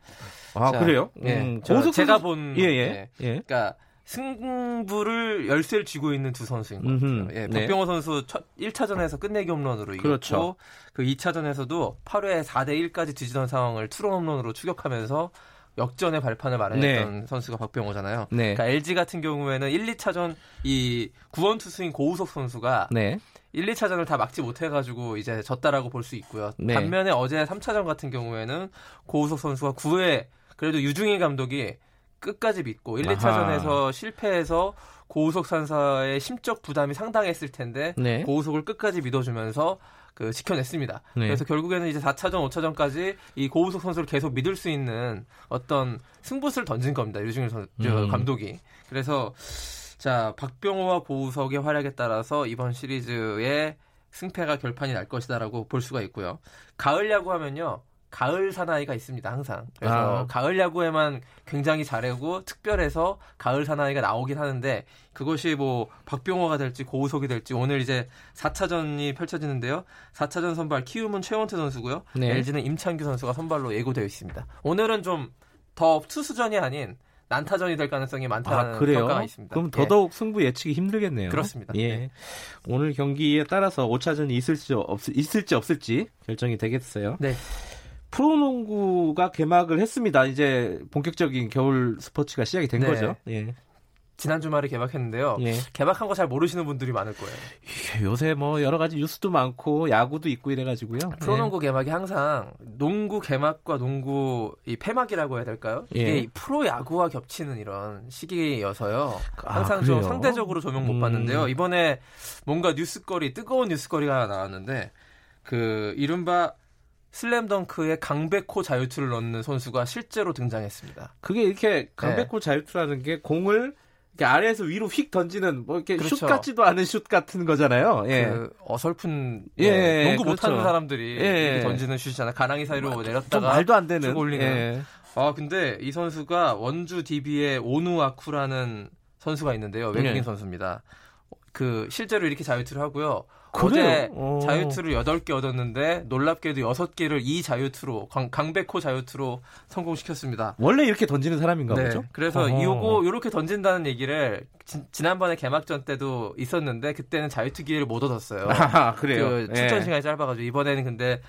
아, 자, 그래요? 예. 음, 고우석 제가 본 예, 예. 예. 그러니까 승부를 열쇠를 쥐고 있는 두 선수인 것 같아요. 예, 네. 박병호 선수 첫 1차전에서 끝내기 홈런으로 이겼고 그렇죠. 그 2차전에서도 8회 4대 1까지 뒤지던 상황을 투런 홈런으로 추격하면서 역전의 발판을 마련했던 네. 선수가 박병호잖아요. 네. 그러니까 LG 같은 경우에는 1, 2차전 이 구원 투수인 고우석 선수가 네. 1, 2차전을 다 막지 못해가지고 이제 졌다라고 볼 수 있고요. 네. 반면에 어제 3차전 같은 경우에는 고우석 선수가 9회 그래도 유중일 감독이 끝까지 믿고 1, 2차전에서 실패해서 고우석 선사의 심적 부담이 상당했을 텐데 네. 고우석을 끝까지 믿어주면서 그 지켜냈습니다. 네. 그래서 결국에는 이제 4차전, 5차전까지 이 고우석 선수를 계속 믿을 수 있는 어떤 승부수를 던진 겁니다. 유중일 선, 음. 감독이. 그래서 자 박병호와 고우석의 활약에 따라서 이번 시리즈의 승패가 결판이 날 것이다라고 볼 수가 있고요. 가을 야구 하면요. 가을 사나이가 있습니다 항상 그래서 아. 가을 야구에만 굉장히 잘하고 특별해서 가을 사나이가 나오긴 하는데 그것이 뭐 박병호가 될지 고우석이 될지 오늘 이제 4차전이 펼쳐지는데요 4차전 선발 키움은 최원태 선수고요 네. LG는 임창규 선수가 선발로 예고되어 있습니다 오늘은 좀 더 투수전이 아닌 난타전이 될 가능성이 많다는 아, 평가가 있습니다. 그럼 예. 더더욱 예. 승부 예측이 힘들겠네요. 그렇습니다. 예. 네. 오늘 경기에 따라서 5차전이 있을지 없, 있을지 없을지 결정이 되겠어요. 네. 프로농구가 개막을 했습니다. 이제 본격적인 겨울 스포츠가 시작이 된 네. 거죠. 예. 지난 주말에 개막했는데요. 예. 개막한 거 잘 모르시는 분들이 많을 거예요. 요새 뭐 여러 가지 뉴스도 많고 야구도 있고 이래가지고요. 프로농구 예. 개막이 항상 농구 개막과 농구 이 폐막이라고 해야 될까요? 이게 예. 프로 야구와 겹치는 이런 시기여서요. 아, 항상 아, 좀 상대적으로 조명 못 음. 받는데요. 이번에 뭔가 뉴스거리 뜨거운 뉴스거리가 나왔는데 그 이른바 슬램덩크에 강백호 자유투를 넣는 선수가 실제로 등장했습니다. 그게 이렇게 강백호 네. 자유투라는 게 공을 이렇게 아래에서 위로 휙 던지는 뭐 이렇게 그렇죠. 슛 같지도 않은 슛 같은 거잖아요. 예. 그 어설픈 예, 네, 농구 그렇죠. 못하는 사람들이 예. 던지는 슛이잖아요. 가랑이 사이로 뭐, 내렸다가 말도 안 되는 올리는. 예. 아 근데 이 선수가 원주 DB의 오누 아쿠라는 선수가 있는데요. 외국인 네. 선수입니다. 그 실제로 이렇게 자유투를 하고요. 어제 오. 어. 자유투를 8개 얻었는데 놀랍게도 6개를 이 자유투로 강, 백호 자유투로 성공시켰습니다. 원래 이렇게 던지는 사람인가 네. 보죠? 그래서 어허. 이거 이렇게 던진다는 얘기를 지, 난번에 개막전 때도 있었는데 그때는 자유투 기회를 못 얻었어요. [laughs] 아, 그래요. 그 출전 예. 시간이 짧아 가지고 이번에는 근데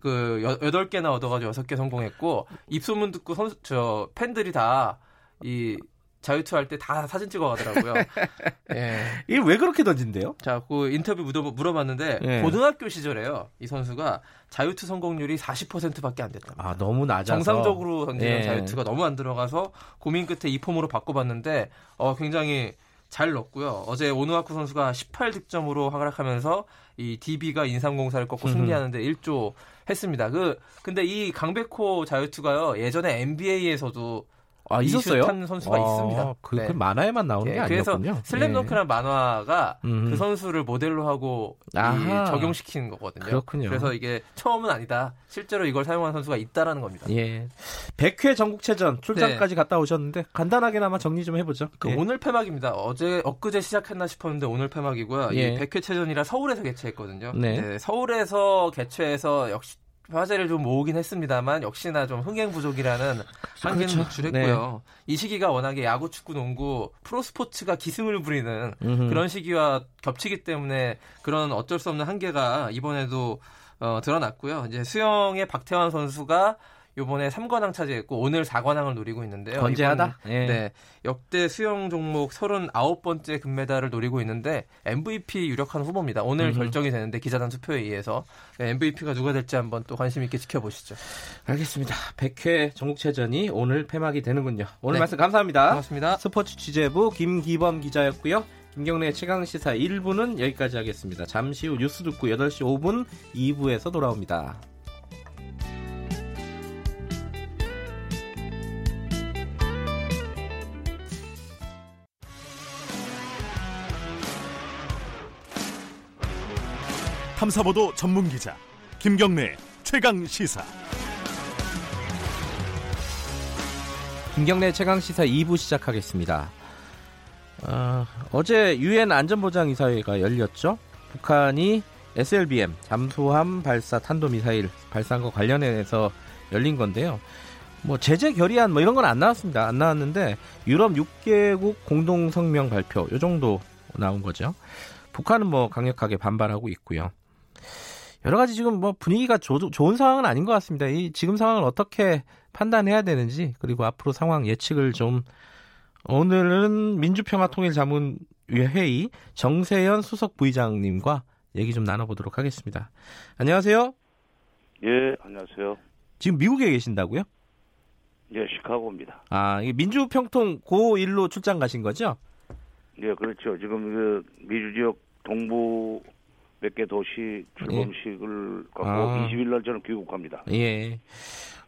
그 8개나 얻어 가지고 6개 성공했고 입소문 듣고 선수, 저 팬들이 다이 자유투 할 때 다 사진 찍어 가더라고요. [laughs] 예. 이게 왜 그렇게 던진대요? 자, 그 인터뷰 물어봤는데 예. 고등학교 시절에요. 이 선수가 자유투 성공률이 40%밖에 안 됐다. 아, 너무 낮아서 정상적으로 던지는 예. 자유투가 너무 안 들어가서 고민 끝에 이 폼으로 바꿔봤는데 어 굉장히 잘 넣었고요. 어제 오누아쿠 선수가 18득점으로 하락하면서 이 DB가 인삼공사를 꺾고 승리하는데 1조 했습니다. 그 근데 이 강백호 자유투가요 예전에 NBA에서도 아, 있었어요? 한 선수가 아, 있습니다. 그, 네. 그 만화에만 나오는 네, 게 아니었군요. 그래서 슬램덩크란 네. 만화가 음. 그 선수를 모델로 하고 적용시키는 거거든요. 그렇군요. 그래서 이게 처음은 아니다. 실제로 이걸 사용하는 선수가 있다라는 겁니다. 예. 100회 전국체전 출장까지 네. 갔다 오셨는데 간단하게나마 정리 좀 해보죠. 그 예. 오늘 폐막입니다. 어제 엊그제 시작했나 싶었는데 오늘 폐막이고요. 예. 100회 체전이라 서울에서 개최했거든요. 네. 네. 서울에서 개최해서 역시 화제를 좀 모으긴 했습니다만 역시나 좀 흥행 부족이라는 한계는 그렇죠. 노출했고요. 네. 이 시기가 워낙에 야구, 축구, 농구, 프로스포츠가 기승을 부리는 음흠. 그런 시기와 겹치기 때문에 그런 어쩔 수 없는 한계가 이번에도 어, 드러났고요. 이제 수영의 박태환 선수가 요번에 3관왕 차지했고 오늘 4관왕을 노리고 있는데요. 건재하다. 예. 네. 역대 수영 종목 39번째 금메달을 노리고 있는데 MVP 유력한 후보입니다. 오늘 음. 결정이 되는데 기자단 투표에 의해서 MVP가 누가 될지 한번 또 관심 있게 지켜보시죠. 알겠습니다. 100회 전국체전이 오늘 폐막이 되는군요. 오늘 네. 말씀 감사합니다. 고맙습니다. 스포츠 취재부 김기범 기자였고요. 김경래 최강 시사 1부는 여기까지 하겠습니다. 잠시 후 뉴스 듣고 8시 5분 2부에서 돌아옵니다. 탐사보도 전문 기자 김경래 최강 시사. 김경래 최강 시사 2부 시작하겠습니다. 어, 어제 유엔 안전보장이사회가 열렸죠. 북한이 SLBM 잠수함 발사 탄도미사일 발사한 거 관련해서 열린 건데요. 뭐 제재 결의안 뭐 이런 건 안 나왔습니다. 안 나왔는데 유럽 6개국 공동 성명 발표 요 정도 나온 거죠. 북한은 뭐 강력하게 반발하고 있고요. 여러 가지 지금 뭐 분위기가 조, 좋은 상황은 아닌 것 같습니다. 이 지금 상황을 어떻게 판단해야 되는지 그리고 앞으로 상황 예측을 좀 오늘은 민주평화통일자문회 회의 정세현 수석 부의장님과 얘기 좀 나눠보도록 하겠습니다. 안녕하세요. 예, 안녕하세요. 지금 미국에 계신다고요? 예, 시카고입니다. 아, 민주평통 고1로 출장 가신 거죠? 예, 그렇죠. 지금 그 미주 지역 동부 몇 개 도시 출범식을 예. 갖고 아. 20일 날 저는 귀국합니다. 예.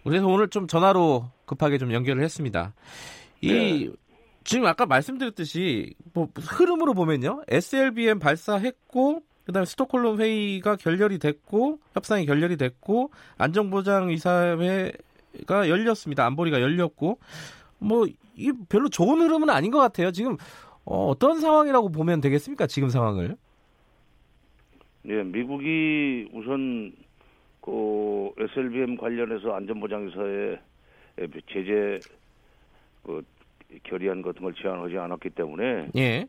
그래서 오늘 좀 전화로 급하게 좀 연결을 했습니다. 이 네. 지금 아까 말씀드렸듯이 뭐 흐름으로 보면요. SLBM 발사했고 그다음에 스톡홀름 회의가 결렬이 됐고 협상이 결렬이 됐고 안정보장 이사회가 열렸습니다. 안보리가 열렸고 뭐 이게 별로 좋은 흐름은 아닌 것 같아요. 지금 어, 어떤 상황이라고 보면 되겠습니까? 지금 상황을? 네, 미국이 우선 그 SLBM 관련해서 안전보장이사회 제재 그 결의안 같은 걸 제안하지 않았기 때문에 예.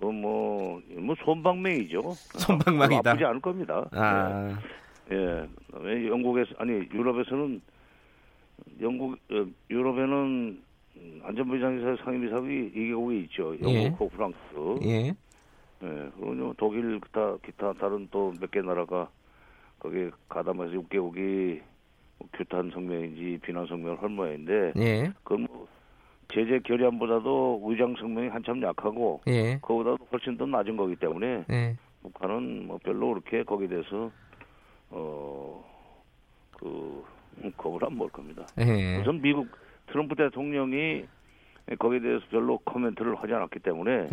뭐뭐 뭐 손방망이죠. 손방망이다. 아프지 않을 겁니다. 아. 예. 예. 영국에서 아니 유럽에서는 영국 어, 유럽에는 안전보장이사 상임이사국이 2개국이 있죠. 영국, 예. 프랑스. 예. 예. 그리고 독일 기타 기타 다른 또 몇 개 나라가 거기에 가담해서 6개국이 뭐 규탄 성명인지 비난 성명을 할 모양인데 예. 그뭐 제재 결의안보다도 의장 성명이 한참 약하고 예. 그보다도 훨씬 더 낮은 거기 때문에 예. 북한은 뭐 별로 그렇게 거기에 대해서 어그 겁을 안 먹을 겁니다. 예. 우선 미국 트럼프 대통령이 거기에 대해서 별로 코멘트를 하지 않았기 때문에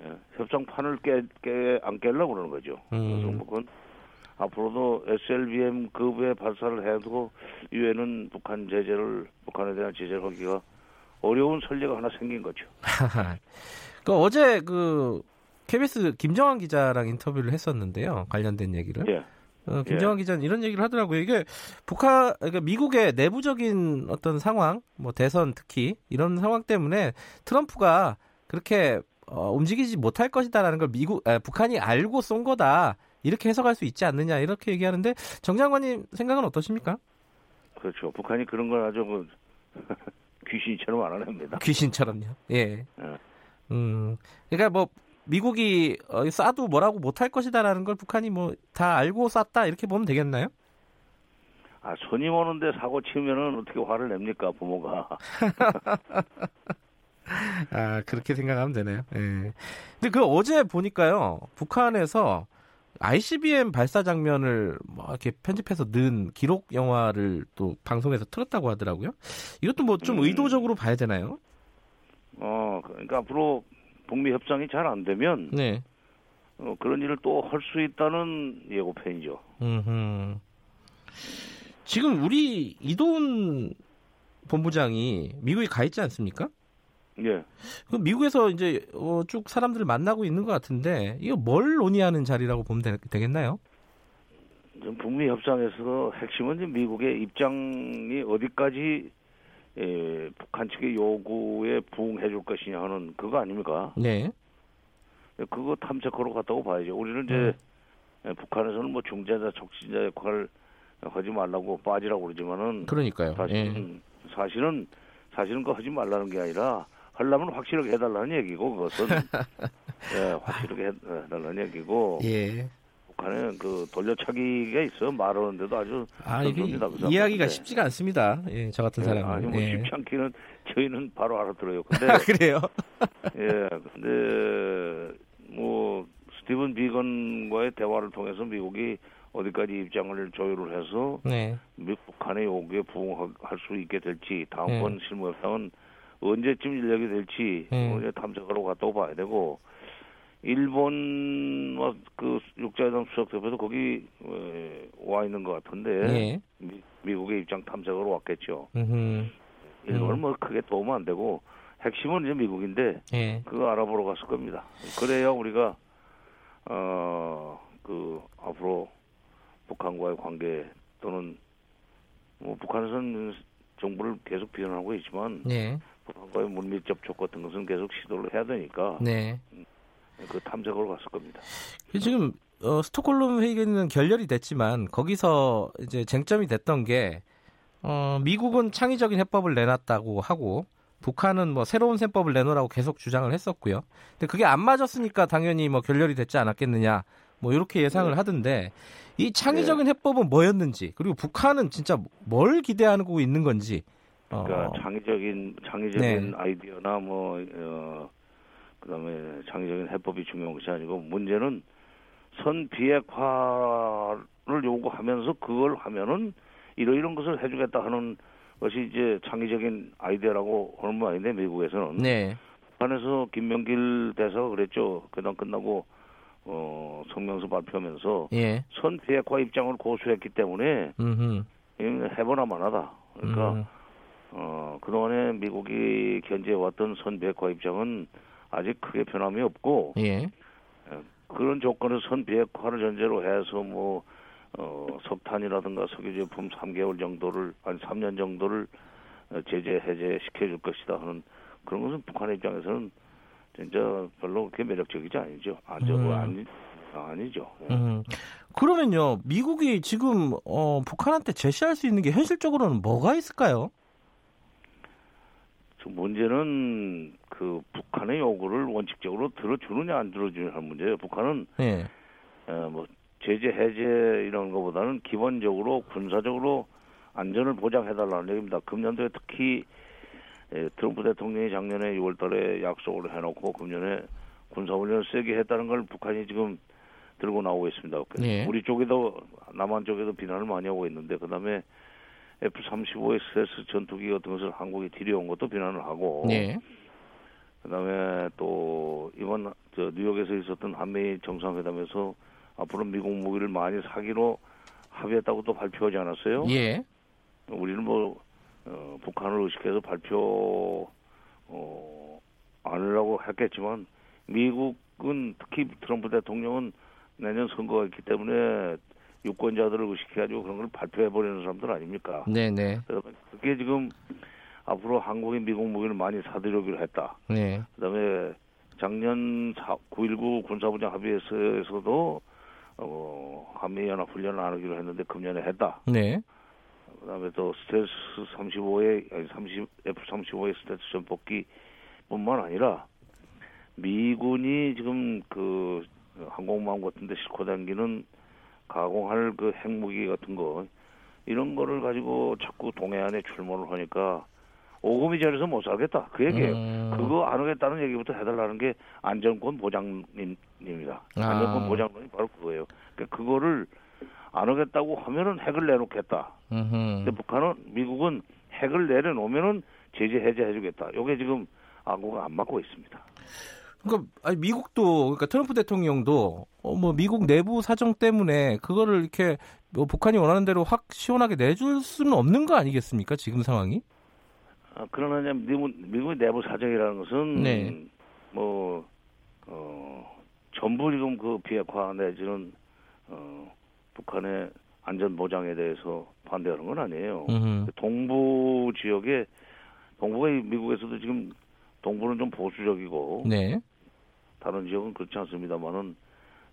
예. 예, 협상판을 깨, 깨, 안 깨려고 그러는 거죠. 음. 그래서 앞으로도 SLBM 급의 발사를 해도 유엔은 북한 제재를 북한에 대한 제재를 하기가 어려운 설례가 하나 생긴 거죠. 그 어제 그 KBS 김정환 기자랑 인터뷰를 했었는데요. 관련된 얘기를. 예. 어, 김정환 예. 기자는 이런 얘기를 하더라고요. 이게 북한, 그러니까 미국의 내부적인 어떤 상황, 뭐 대선 특히 이런 상황 때문에 트럼프가 그렇게 어, 움직이지 못할 것이다라는 걸 미국, 아, 북한이 알고 쏜 거다. 이렇게 해석할 수 있지 않느냐 이렇게 얘기하는데 정 장관님 생각은 어떠십니까? 그렇죠. 북한이 그런 걸 아주 그 [laughs] 귀신처럼 알아냅니다. 귀신처럼요. 예. 네. 음, 그러니까 뭐 미국이 어, 쏴도 뭐라고 못할 것이다라는 걸 북한이 뭐 다 알고 쐈다 이렇게 보면 되겠나요? 아 손님 오는데 사고 치면은 어떻게 화를 냅니까 부모가? [laughs] [laughs] 아 그렇게 생각하면 되네요. 예. 근데 그 어제 보니까요 북한에서 ICBM 발사 장면을 뭐 이렇게 편집해서 넣은 기록 영화를 또 방송에서 틀었다고 하더라고요. 이것도 뭐좀 음. 의도적으로 봐야 되나요? 어, 그러니까 앞으로 북미 협상이 잘 안 되면 네. 어, 그런 일을 또 할 수 있다는 예고편이죠. 음. 지금 우리 이돈 본부장이 미국에 가 있지 않습니까? 예. 그 미국에서 이제 어, 쭉 사람들을 만나고 있는 것 같은데 이거 뭘 논의하는 자리라고 보면 되, 겠나요 북미 협상에서 핵심은 미국의 입장이 어디까지 에, 북한 측의 요구에 부응해 줄 것이냐 하는 그거 아닙니까? 네. 그거 탐색하러 갔다고 봐야죠. 우리는 이제 음. 북한에서는 뭐 중재자, 촉진자 역할을 하지 말라고 빠지라고 그러지만은 그러니까요. 사실은 예. 사실은 사실은 그 하지 말라는 게 아니라 하려면 확실하게 해달라는 얘기고 그것은 [laughs] 예, 확실하게 해달라는 얘기고 예. 북한에 그 돌려차기가 있어 말하는데도 아주 아, 이게 이해하기가 쉽지가 않습니다. 예, 저 같은 네, 사람은. 아니 뭐 예. 쉽지 않기는 저희는 바로 알아들어요. 근데 [laughs] 아, 그래요? [laughs] 예, 근데 뭐 스티븐 비건과의 대화를 통해서 미국이 어디까지 입장을 조율을 해서 네. 북한의 요구에 부응할 수 있게 될지 다음번 네. 실무 협상은 언제쯤 인력이 될지 네. 이제 탐색하러 갔다 고 봐야 되고 일본 그 육자회담 수석 대표도 거기 와 있는 것 같은데 네. 미, 국의 입장 탐색으로 왔겠죠. 음흠. 일본은 음. 뭐 크게 도움 안 되고 핵심은 이제 미국인데 네. 그거 알아보러 갔을 겁니다. 그래야 우리가 어그 앞으로 북한과의 관계 또는 뭐 북한에서는 정부를 계속 비난하고 있지만 네. 북한과의 물밑 접촉 같은 것은 계속 시도를 해야 되니까 네. 그 탐색으로 갔을 겁니다. 지금 어, 스톡홀름 회의는 결렬이 됐지만 거기서 이제 쟁점이 됐던 게 어, 미국은 창의적인 해법을 내놨다고 하고 북한은 뭐 새로운 셈법을 내놓으라고 계속 주장을 했었고요. 근데 그게 안 맞았으니까 당연히 뭐 결렬이 됐지 않았겠느냐. 뭐 이렇게 예상을 네. 하던데 이 창의적인 네. 해법은 뭐였는지 그리고 북한은 진짜 뭘 기대하고 있는 건지 그러니까 어. 창의적인 창의적인 네. 아이디어나 뭐 어, 그다음에 창의적인 해법이 중요한 것이 아니고 문제는 선 비핵화를 요구하면서 그걸 하면은 이러 이런 것을 해주겠다 하는 것이 이제 창의적인 아이디어라고 하는 모양인데 미국에서는 네. 북한에서 김명길 대사가 그랬죠. 그당 끝나고 어, 성명서 발표하면서 예. 선 비핵화 입장을 고수했기 때문에 음흠. 해보나 마나다. 그러니까 음. 어, 그동안에 미국이 견제해왔던 선비핵화 입장은 아직 크게 변함이 없고 예. 그런 조건을 선비핵화를 전제로 해서 뭐 어, 석탄이라든가 석유제품 3개월 정도를 아니 3년 정도를 제재 해제 시켜줄 것이다 하는 그런 것은 북한 입장에서는 진짜 별로 그렇게 매력적이지 아니죠. 아저 음. 아니 아니죠. 예. 음. 그러면요, 미국이 지금 어, 북한한테 제시할 수 있는 게 현실적으로는 뭐가 있을까요? 문제는 그 북한의 요구를 원칙적으로 들어주느냐 안 들어주느냐 하는 문제예요. 북한은 네. 어, 뭐 제재 해제 이런 것보다는 기본적으로 군사적으로 안전을 보장해달라는 얘기입니다. 금년도에 특히 예, 트럼프 대통령이 작년에 6월달에 약속을 해놓고 금년에 군사훈련을 세게 했다는 걸 북한이 지금 들고 나오고 있습니다. 네. 우리 쪽에도 남한 쪽에도 비난을 많이 하고 있는데 그다음에 F-35의 스트레스 전투기 같은 것을 한국에 들여온 것도 비난을 하고 네. 그다음에 또 이번 저 뉴욕에서 있었던 한미 정상회담에서 앞으로 미국 무기를 많이 사기로 합의했다고 또 발표하지 않았어요? 예. 우리는 뭐 어, 북한을 의식해서 발표 어, 안하려고 했겠지만 미국은 특히 트럼프 대통령은 내년 선거가 있기 때문에 유권자들을 의식해가지고 그런 걸 발표해버리는 사람들 아닙니까? 네네. 그래서 그게 지금 앞으로 한국이 미국 무기를 많이 사들여기로 했다. 네. 그 다음에 작년 9.19 군사부장 합의에서도 어, 한미연합 훈련을 안 하기로 했는데 금년에 했다. 네. 그 다음에 또 스텔스 35의 아니 30 F35의 스텔스 전폭기 뿐만 아니라 미군이 지금 그 항공모함 같은 데 싣고 다니는 가공할 그 핵무기 같은 거 이런 거를 가지고 자꾸 동해안에 출몰을 하니까 오금이 저려서 못 살겠다 그 얘기예요. 음. 그거 안 하겠다는 얘기부터 해달라는 게 안전권 보장님입니다. 아. 안전권 보장론이 바로 그거예요. 그러니까 그거를 안 하겠다고 하면은 핵을 내놓겠다. 음흠. 근데 북한은 미국은 핵을 내려놓으면은 제재 해제해주겠다. 이게 지금 안구가 안 맞고 있습니다. 그러니까 아니, 미국도 그러니까 트럼프 대통령도 어, 뭐 미국 내부 사정 때문에 그거를 이렇게 뭐 북한이 원하는 대로 확 시원하게 내줄 수는 없는 거 아니겠습니까? 지금 상황이? 아, 그러나 미국 미국의 내부 사정이라는 것은 네. 뭐 어, 전부 지금 그 비핵화 내지는 어, 북한의 안전 보장에 대해서 반대하는 건 아니에요. 음흠. 동부 지역에 동부가 미국에서도 지금 동부는 좀 보수적이고 네. 다른 지역은 그렇지 않습니다만은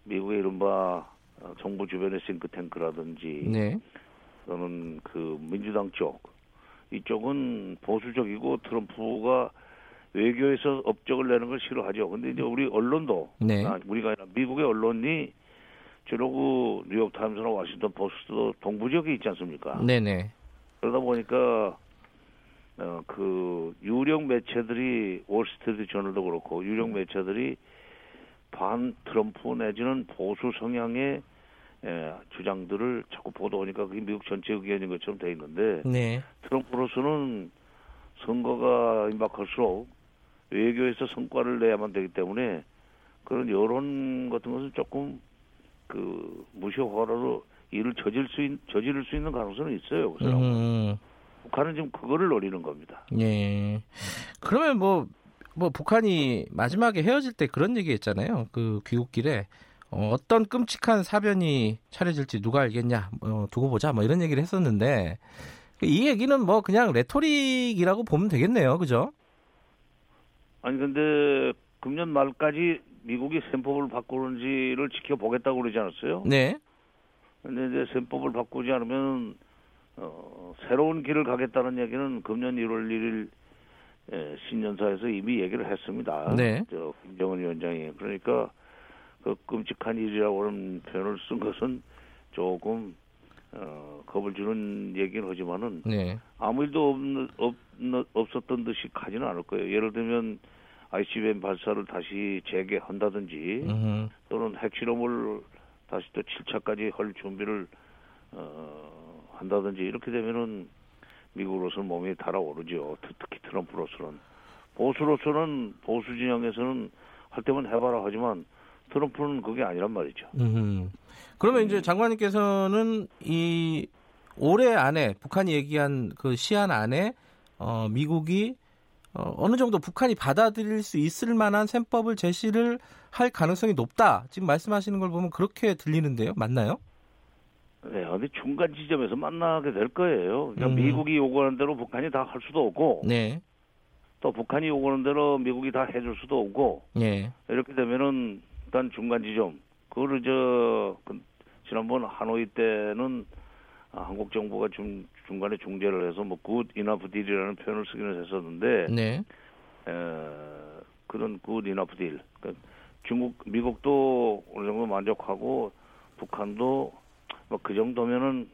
미국의 이른바 정부 주변의 싱크탱크라든지 네. 또는 그 민주당 쪽 이쪽은 보수적이고 트럼프가 외교에서 업적을 내는 걸 싫어하죠. 근데 이제 우리 언론도 네. 아, 우리가 아니라 미국의 언론이 주로 그 뉴욕 타임스나 워싱턴 포스트도 동부 지역에 있지 않습니까? 네네. 그러다 보니까 어, 그 유력 매체들이 월스트리트 저널도 그렇고 유력 매체들이 반 트럼프 내지는 보수 성향의 예, 주장들을 자꾸 보도하니까 그게 미국 전체 의견인 것처럼 돼 있는데 네. 트럼프로서는 선거가 임박할수록 외교에서 성과를 내야만 되기 때문에 그런 여론 같은 것은 조금 그 무효화로 일을 저질 수 있, 저지를 수 있는 가능성은 있어요. 그 사람은. 음. 북한은 지금 그거를 노리는 겁니다. 예. 그러면 뭐, 뭐 북한이 마지막에 헤어질 때 그런 얘기 했잖아요. 그 귀국길에 어, 어떤 끔찍한 사변이 차려질지 누가 알겠냐, 어, 두고 보자, 뭐 이런 얘기를 했었는데 이 얘기는 뭐 그냥 레토릭이라고 보면 되겠네요, 그죠? 아니 근데 금년 말까지 미국이 셈법을 바꾸는지를 지켜보겠다고 그러지 않았어요? 네. 근데 이제 셈법을 바꾸지 않으면 어, 새로운 길을 가겠다는 얘기는 금년 1월 1일 예, 신년사에서 이미 얘기를 했습니다. 네. 저 김정은 위원장이 그러니까 그 끔찍한 일이라고 하는 표현을 쓴 것은 조금 어, 겁을 주는 얘기는 하지만은 네. 아무 일도 없, 없, 없었던 듯이 가지는 않을 거예요. 예를 들면 ICBM 발사를 다시 재개한다든지 음흠. 또는 핵실험을 다시 또 7차까지 할 준비를 어, 한다든지 이렇게 되면은 미국으로서는 몸이 달아오르죠. 특히 트럼프로서는 보수로서는 보수 진영에서는 할 때면 해봐라 하지만 트럼프는 그게 아니란 말이죠. 음. 그러면 이제 장관님께서는 이 올해 안에 북한이 얘기한 그 시한 안에 어, 미국이 어, 어느 정도 북한이 받아들일 수 있을 만한 셈법을 제시를 할 가능성이 높다. 지금 말씀하시는 걸 보면 그렇게 들리는데요. 맞나요? 네, 어디 중간 지점에서 만나게 될 거예요. 그러니까 음. 미국이 요구하는 대로 북한이 다 할 수도 없고, 네. 또 북한이 요구하는 대로 미국이 다 해줄 수도 없고, 네. 이렇게 되면은 일단 중간 지점. 그거를 저 그, 지난번 하노이 때는 아, 한국 정부가 중, 중간에 중재를 해서 뭐 good enough deal이라는 표현을 쓰기는 했었는데 네. 에, 그런 good enough deal. 그러니까 중국 미국도 어느 정도 만족하고 북한도 뭐 그 정도면은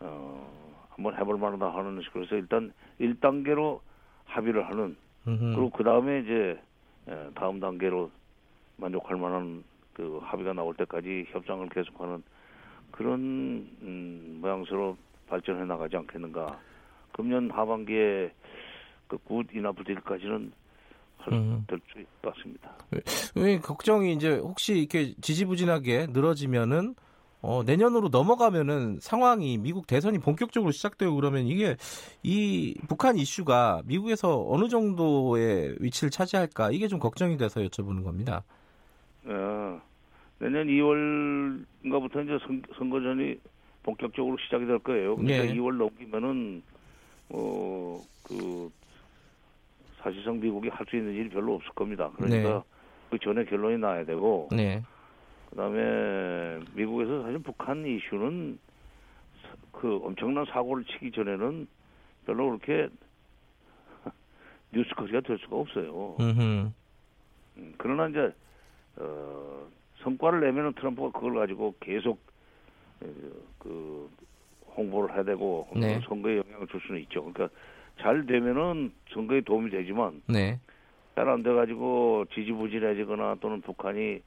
어 한번 해볼 만하다 하는 그래서 일단 1단계로 합의를 하는 음흠. 그리고 그 다음에 이제 다음 단계로 만족할 만한 그 합의가 나올 때까지 협상을 계속하는 그런 음, 모양새로 발전해 나가지 않겠는가. 금년 하반기에 그굿 이나프 딜까지는 될수 있을 것 같습니다. 왜, 왜 걱정이 이제 혹시 이렇게 지지부진하게 늘어지면은 어, 내년으로 넘어가면은 상황이 미국 대선이 본격적으로 시작되고 그러면 이게 이 북한 이슈가 미국에서 어느 정도의 위치를 차지할까 이게 좀 걱정이 돼서 여쭤보는 겁니다. 어, 내년 2월인가부터 이제 선, 선거전이 본격적으로 시작이 될 거예요. 그러니까 예. 2월 넘기면은 어 그 사실상 미국이 할 수 있는 일이 별로 없을 겁니다. 그러니까 네. 그 전에 결론이 나야 되고 네. 그다음에 미국에서 사실 북한 이슈는 그 엄청난 사고를 치기 전에는 별로 그렇게 [laughs] 뉴스거리가 될 수가 없어요. 음, 그러나 이제 어, 성과를 내면은 트럼프가 그걸 가지고 계속 어, 그 홍보를 해야 되고 네. 선거에 영향을 줄 수는 있죠. 그러니까 잘 되면은 선거에 도움이 되지만 네. 잘안 돼가지고 지지부진해지거나 또는 북한이 에,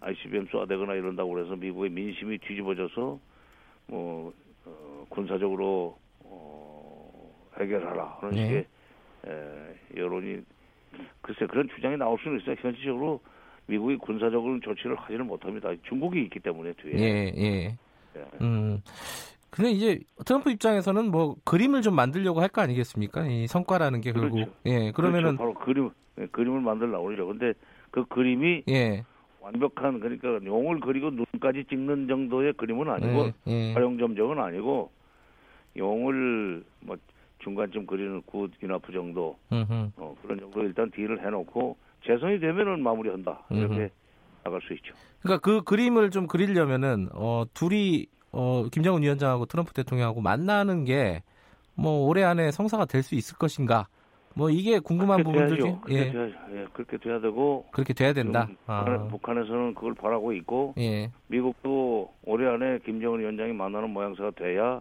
ICBM 쏘아대거나 이런다고 그래서 미국의 민심이 뒤집어져서 뭐 어, 군사적으로 어, 해결하라 하는 네. 식의 에, 여론이 글쎄 그런 주장이 나올 수는 있어요. 현실적으로 미국이 군사적으로 조치를 하지는 못합니다. 중국이 있기 때문에 뒤에. 예, 예. 예. 음. 근데 이제 트럼프 입장에서는 뭐 그림을 좀 만들려고 할 거 아니겠습니까? 이 성과라는 게 그렇죠. 예 그러면은 그렇죠. 바로 그림 예, 그림을 만들려고 그러죠. 근데 그 그림이 예. 완벽한 그러니까 용을 그리고 눈까지 찍는 정도의 그림은 아니고 예, 예. 활용 점정은 아니고 용을 뭐 중간쯤 그리는 good enough 정도 어, 그런 정도 일단 deal을 해놓고 재선이 되면은 마무리한다 이렇게 음흠. 나갈 수 있죠. 그러니까 그 그림을 좀 그리려면은 어, 둘이 어, 김정은 위원장하고 트럼프 대통령하고 만나는 게 뭐 올해 안에 성사가 될 수 있을 것인가? 뭐 이게 궁금한 부분들이 예. 돼야, 예, 그렇게 돼야 되고 그렇게 돼야 된다. 아. 북한에서는 그걸 바라고 있고 예. 미국도 올해 안에 김정은 위원장이 만나는 모양새가 돼야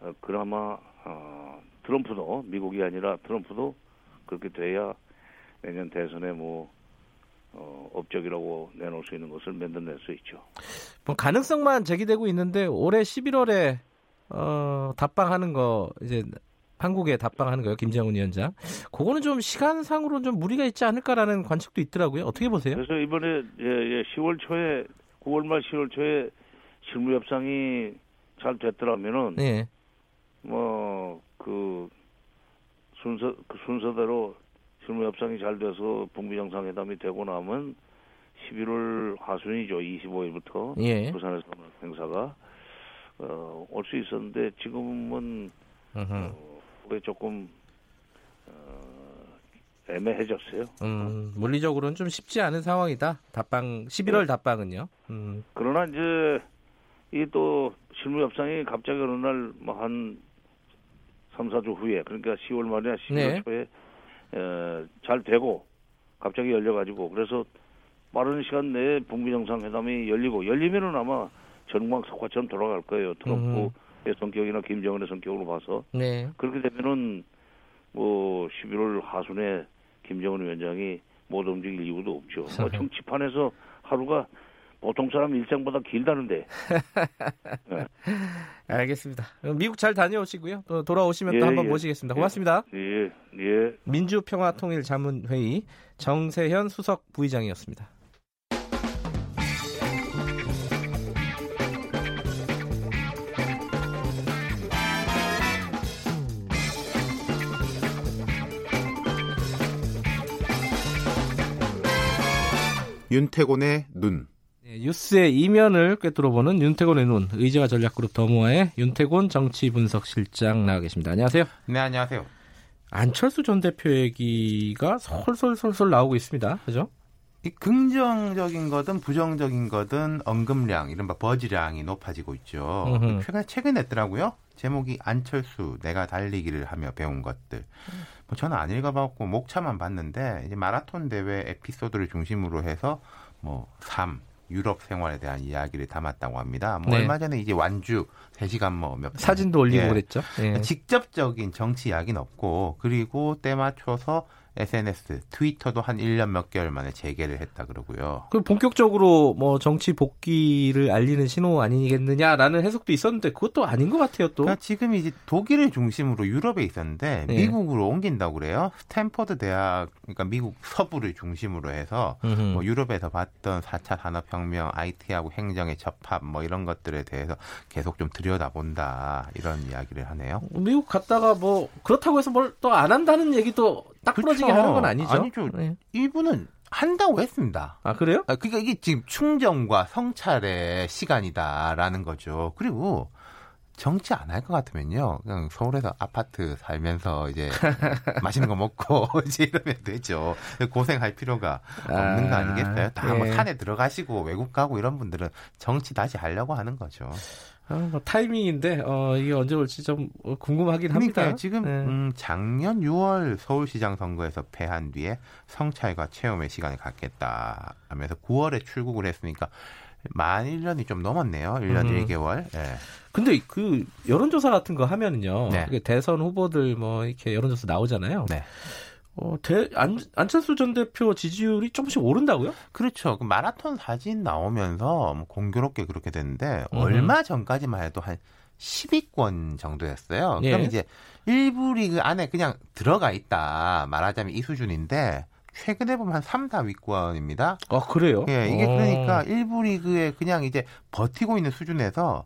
어, 그나마 어, 트럼프도 미국이 아니라 트럼프도 그렇게 돼야 내년 대선에 뭐 어, 업적이라고 내놓을 수 있는 것을 만들어낼 수 있죠. 뭐 가능성만 제기되고 있는데 올해 11월에 어, 답방하는 거 이제 한국에 답방하는 거예요, 김정은 위원장. 그거는 좀 시간상으로 좀 무리가 있지 않을까라는 관측도 있더라고요. 어떻게 보세요? 그래서 이번에 예, 예, 10월 초에 9월 말 10월 초에 실무 협상이 잘 됐더라면은 네. 뭐그 순서 그 순서대로 실무 협상이 잘 돼서 북미 정상회담이 되고 나면 11월 하순이죠. 25일부터 예. 부산에서 행사가 어, 올 수 있었는데 지금은 어, 그게 조금 어, 애매해졌어요. 음, 물리적으로는 좀 쉽지 않은 상황이다. 답방 11월 네. 답방은요. 음. 그러나 이제 이 또 실무 협상이 갑자기 어느 날 뭐한 3, 4주 후에 그러니까 10월 말이나 11월 네. 초에 에, 잘 되고 갑자기 열려가지고 그래서 빠른 시간 내에 북미 정상회담이 열리고 열리면은 아마 전광 석화처럼 돌아갈 거예요. 트럼프의 음. 성격이나 김정은의 성격으로 봐서 네. 그렇게 되면은 뭐 11월 하순에 김정은 위원장이 못 움직일 이유도 없죠. 뭐 [laughs] 정치판에서 하루가 보통 사람 일정보다 길다는데. 네. [laughs] 알겠습니다. 미국 잘 다녀오시고요. 또 돌아오시면 예, 또 한번 예. 모시겠습니다. 고맙습니다. 예, 예. 민주평화통일자문회의 정세현 수석 부의장이었습니다. 윤태곤의 눈. 네, 뉴스의 이면을 꿰뚫어보는 윤태곤의 눈, 의제와 전략그룹 더모아의 윤태곤 정치분석실장 나와 계십니다. 안녕하세요. 네, 안녕하세요. 안철수 전 대표 얘기가 솔솔솔솔 나오고 있습니다. 그죠? 이 긍정적인 거든 부정적인 거든 언급량, 이른바 버즈량이 높아지고 있죠. 최근, 최근 냈더라고요. 제목이 안철수 내가 달리기를 하며 배운 것들. 뭐 저는 안 읽어봤고 목차만 봤는데 이제 마라톤 대회 에피소드를 중심으로 해서 뭐 삶, 유럽 생활에 대한 이야기를 담았다고 합니다. 뭐 네. 얼마 전에 이제 완주 3시간 뭐몇 사진도 올리고 예. 그랬죠. 예. 직접적인 정치 이야기는 없고 그리고 때 맞춰서 SNS, 트위터도 한 1년 몇 개월 만에 재개를 했다 그러고요. 그 본격적으로 뭐 정치 복귀를 알리는 신호 아니겠느냐라는 해석도 있었는데 그것도 아닌 것 같아요 또. 그러니까 지금 이제 독일을 중심으로 유럽에 있었는데 네. 미국으로 옮긴다고 그래요. 스탠퍼드 대학, 그러니까 미국 서부를 중심으로 해서 뭐 유럽에서 봤던 4차 산업혁명, IT하고 행정의 접합 뭐 이런 것들에 대해서 계속 좀 들여다본다 이런 이야기를 하네요. 미국 갔다가 뭐 그렇다고 해서 뭘 또 안 한다는 얘기도 딱 부러지게 하는 건 아니죠. 아니죠. 네. 이분은 한다고 했습니다. 아 그래요? 아, 그러니까 이게 지금 충정과 성찰의 시간이다라는 거죠. 그리고 정치 안 할 것 같으면요. 그냥 서울에서 아파트 살면서 이제 [laughs] 맛있는 거 먹고 [laughs] 이제 이러면 되죠. 고생할 필요가 없는 거 아, 아니겠어요? 다뭐 네. 산에 들어가시고 외국 가고 이런 분들은 정치 다시 하려고 하는 거죠. 아, 뭐 타이밍인데 어, 이게 언제 올지 좀 궁금하긴 그러니까요. 합니다. 지금 네. 음, 작년 6월 서울시장 선거에서 패한 뒤에 성찰과 체험의 시간을 갖겠다 하면서 9월에 출국을 했으니까 만 1년이 좀 넘었네요. 1년 음. 1개월. 네. 근데 그 여론조사 같은 거 하면은요. 네. 대선 후보들 뭐 이렇게 여론조사 나오잖아요. 네. 어, 대, 안, 안철수 전 대표 지지율이 조금씩 오른다고요? 그렇죠. 그 마라톤 사진 나오면서 뭐 공교롭게 그렇게 됐는데 음. 얼마 전까지만 해도 한 10위권 정도였어요. 예. 그럼 이제 일부 리그 안에 그냥 들어가 있다 말하자면 이 수준인데 최근에 보면 한 3, 4위권입니다. 아, 그래요? 예, 이게 오. 어. 그러니까 일부 리그에 그냥 이제 버티고 있는 수준에서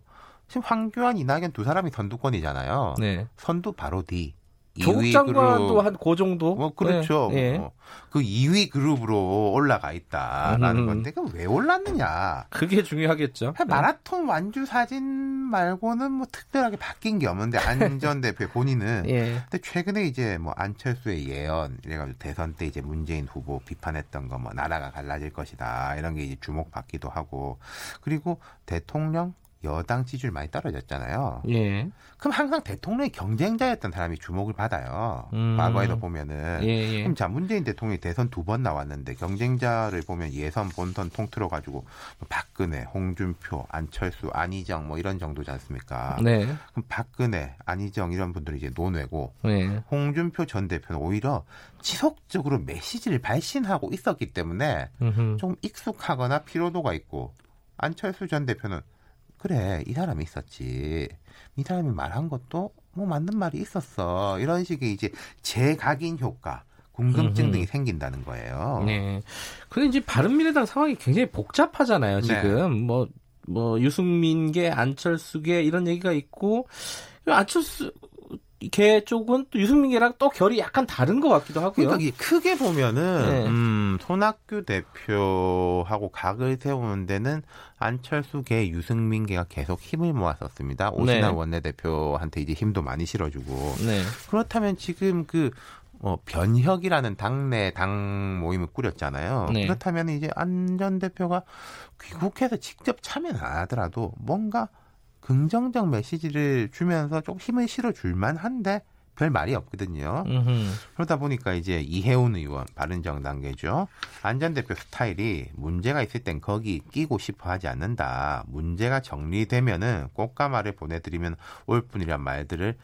지금 황교안, 이낙연 두 사람이 선두권이잖아요. 네. 선두 바로 뒤. 조국 장관도 한 그 정도. 뭐 그렇죠. 네. 뭐. 그 2위 그룹으로 올라가 있다라는 음. 건데 그 왜 올랐느냐? 그게 중요하겠죠. 마라톤 완주 사진 말고는 뭐 특별하게 바뀐 게 없는데 [laughs] 안전 대표 본인은. 예. 근데 최근에 이제 뭐 안철수의 예언 이래가지고 대선 때 이제 문재인 후보 비판했던 거 뭐 나라가 갈라질 것이다 이런 게 이제 주목받기도 하고 그리고 대통령 여당 지지율 많이 떨어졌잖아요. 예. 그럼 항상 대통령의 경쟁자였던 사람이 주목을 받아요. 음. 과거에도 보면은. 예, 예. 그럼 자 문재인 대통령이 대선 두 번 나왔는데 경쟁자를 보면 예선, 본선 통틀어 가지고 뭐 박근혜, 홍준표, 안철수, 안희정 뭐 이런 정도지 않습니까? 네. 그럼 박근혜, 안희정 이런 분들이 이제 논외고 네. 홍준표 전 대표는 오히려 지속적으로 메시지를 발신하고 있었기 때문에 음흠. 좀 익숙하거나 피로도가 있고 안철수 전 대표는 그래 이 사람이 있었지 이 사람이 말한 것도 뭐 맞는 말이 있었어 이런 식의 이제 재각인 효과 궁금증 등이 생긴다는 거예요. 네. 근데 이제 바른미래당 상황이 굉장히 복잡하잖아요. 네. 지금 뭐뭐 뭐 유승민계 안철수계 이런 얘기가 있고 안철수 개 쪽은 또 유승민계랑 또 결이 약간 다른 것 같기도 하고요. 그러니까 크게 보면은 네. 음, 손학규 대표하고 각을 세우는 데는 안철수 개, 유승민 계가 계속 힘을 모았었습니다. 오신환 네. 원내대표한테 이제 힘도 많이 실어주고 네. 그렇다면 지금 그 어, 변혁이라는 당내 당 모임을 꾸렸잖아요. 네. 그렇다면 이제 안 전 대표가 귀국해서 직접 참여는 안 하더라도 뭔가 긍정적 메시지를 주면서 좀 힘을 실어줄 만 한데 별 말이 없거든요. 음흠. 그러다 보니까 이제 이해운 의원 바른정당계죠. 안 전 대표 스타일이 문제가 있을 땐 거기 끼고 싶어 하지 않는다. 문제가 정리되면은 꽃가마를 보내드리면 올 뿐이란 말들을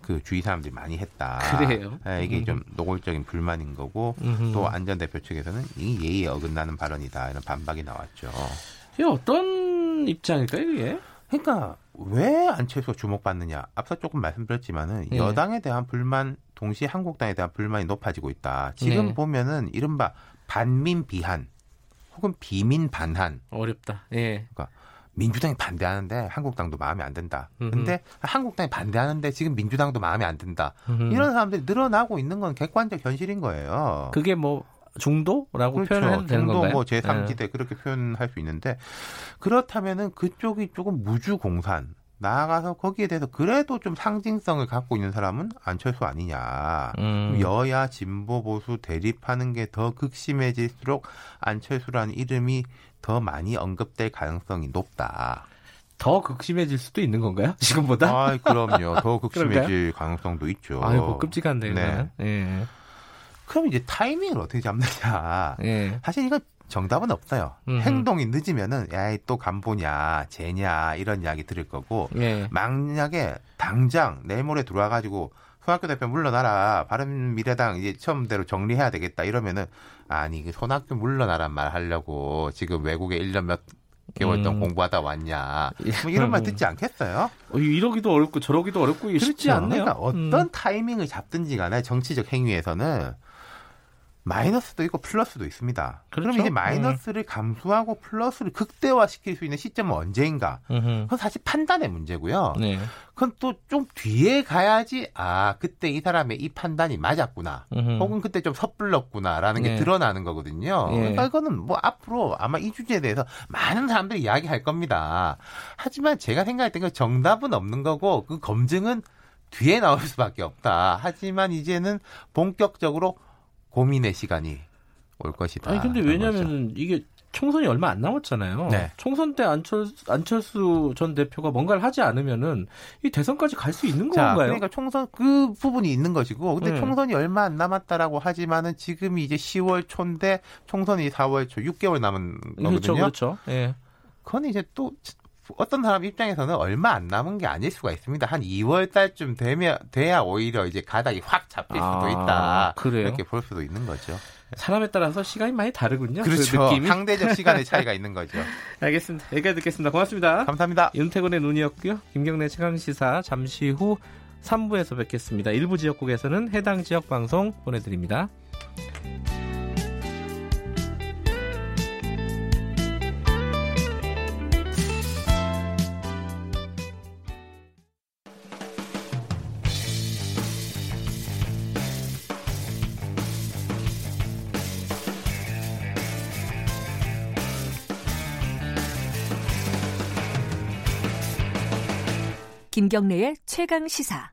그 주위 사람들이 많이 했다. 그래요? 네, 이게 음. 좀 노골적인 불만인 거고 음흠. 또 안전 대표 측에서는 이 예의에 어긋나는 발언이다 이런 반박이 나왔죠. 이게 어떤 입장일까요, 이게? 그러니까 왜 안철수가 주목받느냐? 앞서 조금 말씀드렸지만은 네. 여당에 대한 불만 동시에 한국당에 대한 불만이 높아지고 있다. 지금 네. 보면은 이른바 반민 비한 혹은 비민 반한 어렵다. 예. 그러니까 민주당이 반대하는데 한국당도 마음에 안 든다. 음흠. 근데 한국당이 반대하는데 지금 민주당도 마음에 안 든다. 음흠. 이런 사람들이 늘어나고 있는 건 객관적 현실인 거예요. 그게 뭐 중도라고 그렇죠. 표현해도 되는 중도 건가요? 뭐 제3지대 네. 그렇게 표현할 수 있는데 그렇다면은 그쪽이 조금 무주 공산 나아가서 거기에 대해서 그래도 좀 상징성을 갖고 있는 사람은 안철수 아니냐. 음. 여야 진보 보수 대립하는 게 더 극심해질수록 안철수라는 이름이 더 많이 언급될 가능성이 높다. 더 극심해질 수도 있는 건가요? [laughs] 지금보다? 아, 그럼요. 더 [laughs] 극심해질 가능성도 있죠. 아이고 끔찍한데요. 네. 네. 그럼 이제 타이밍을 어떻게 잡느냐. 예. 사실 이건 정답은 없어요. 음흠. 행동이 늦으면은 야이 또 간보냐, 쟤냐 이런 이야기 들을 거고 예. 만약에 당장 내일 모레 들어와 가지고 손학규 대표 물러나라 바른 미래당 이제 처음대로 정리해야 되겠다 이러면은 아니 그 손학규 물러나란 말 하려고 지금 외국에 1년 몇 개월 동안 음. 공부하다 왔냐. 뭐 이런 말 듣지 않겠어요? 어, 이러기도 어렵고 저러기도 어렵고 쉽지 그렇죠. 않네요. 그러니까 어떤 음. 타이밍을 잡든지 간에 정치적 행위에서는 마이너스도 있고 플러스도 있습니다. 그렇죠? 그럼 이제 마이너스를 음. 감수하고 플러스를 극대화시킬 수 있는 시점은 언제인가? 음흠. 그건 사실 판단의 문제고요. 네. 그건 또 좀 뒤에 가야지 아 그때 이 사람의 이 판단이 맞았구나, 음흠. 혹은 그때 좀 섣불렀구나라는 게 네. 드러나는 거거든요. 네. 그러니까 이거는 뭐 앞으로 아마 이 주제에 대해서 많은 사람들이 이야기할 겁니다. 하지만 제가 생각할 때그 정답은 없는 거고 그 검증은 뒤에 나올 수밖에 없다. 하지만 이제는 본격적으로 고민의 시간이 올 것이다. 아니 근데 왜냐면은 이게 총선이 얼마 안 남았잖아요. 네. 총선 때 안철, 안철수 전 대표가 뭔가를 하지 않으면은 이 대선까지 갈 수 있는 자, 건가요? 그러니까 총선 그 부분이 있는 것이고, 근데 네. 총선이 얼마 안 남았다라고 하지만은 지금이 이제 10월 초인데 총선이 4월 초, 6개월 남은 거거든요. 그렇죠, 그렇죠. 예. 그건 이제 또 어떤 사람 입장에서는 얼마 안 남은 게 아닐 수가 있습니다. 한 2월 달쯤 되면 돼야 오히려 이제 가닥이 확 잡힐 수도 아, 있다. 그래요? 이렇게 볼 수도 있는 거죠. 사람에 따라서 시간이 많이 다르군요. 그 그렇죠. 그 상대적 시간의 [laughs] 차이가 있는 거죠. 알겠습니다. 여기까지 듣겠습니다. 고맙습니다. 감사합니다. 윤태곤의 눈이었고요. 김경래 최강 시사 잠시 후 3부에서 뵙겠습니다. 일부 지역국에서는 해당 지역 방송 보내드립니다. 김경래의 최강 시사.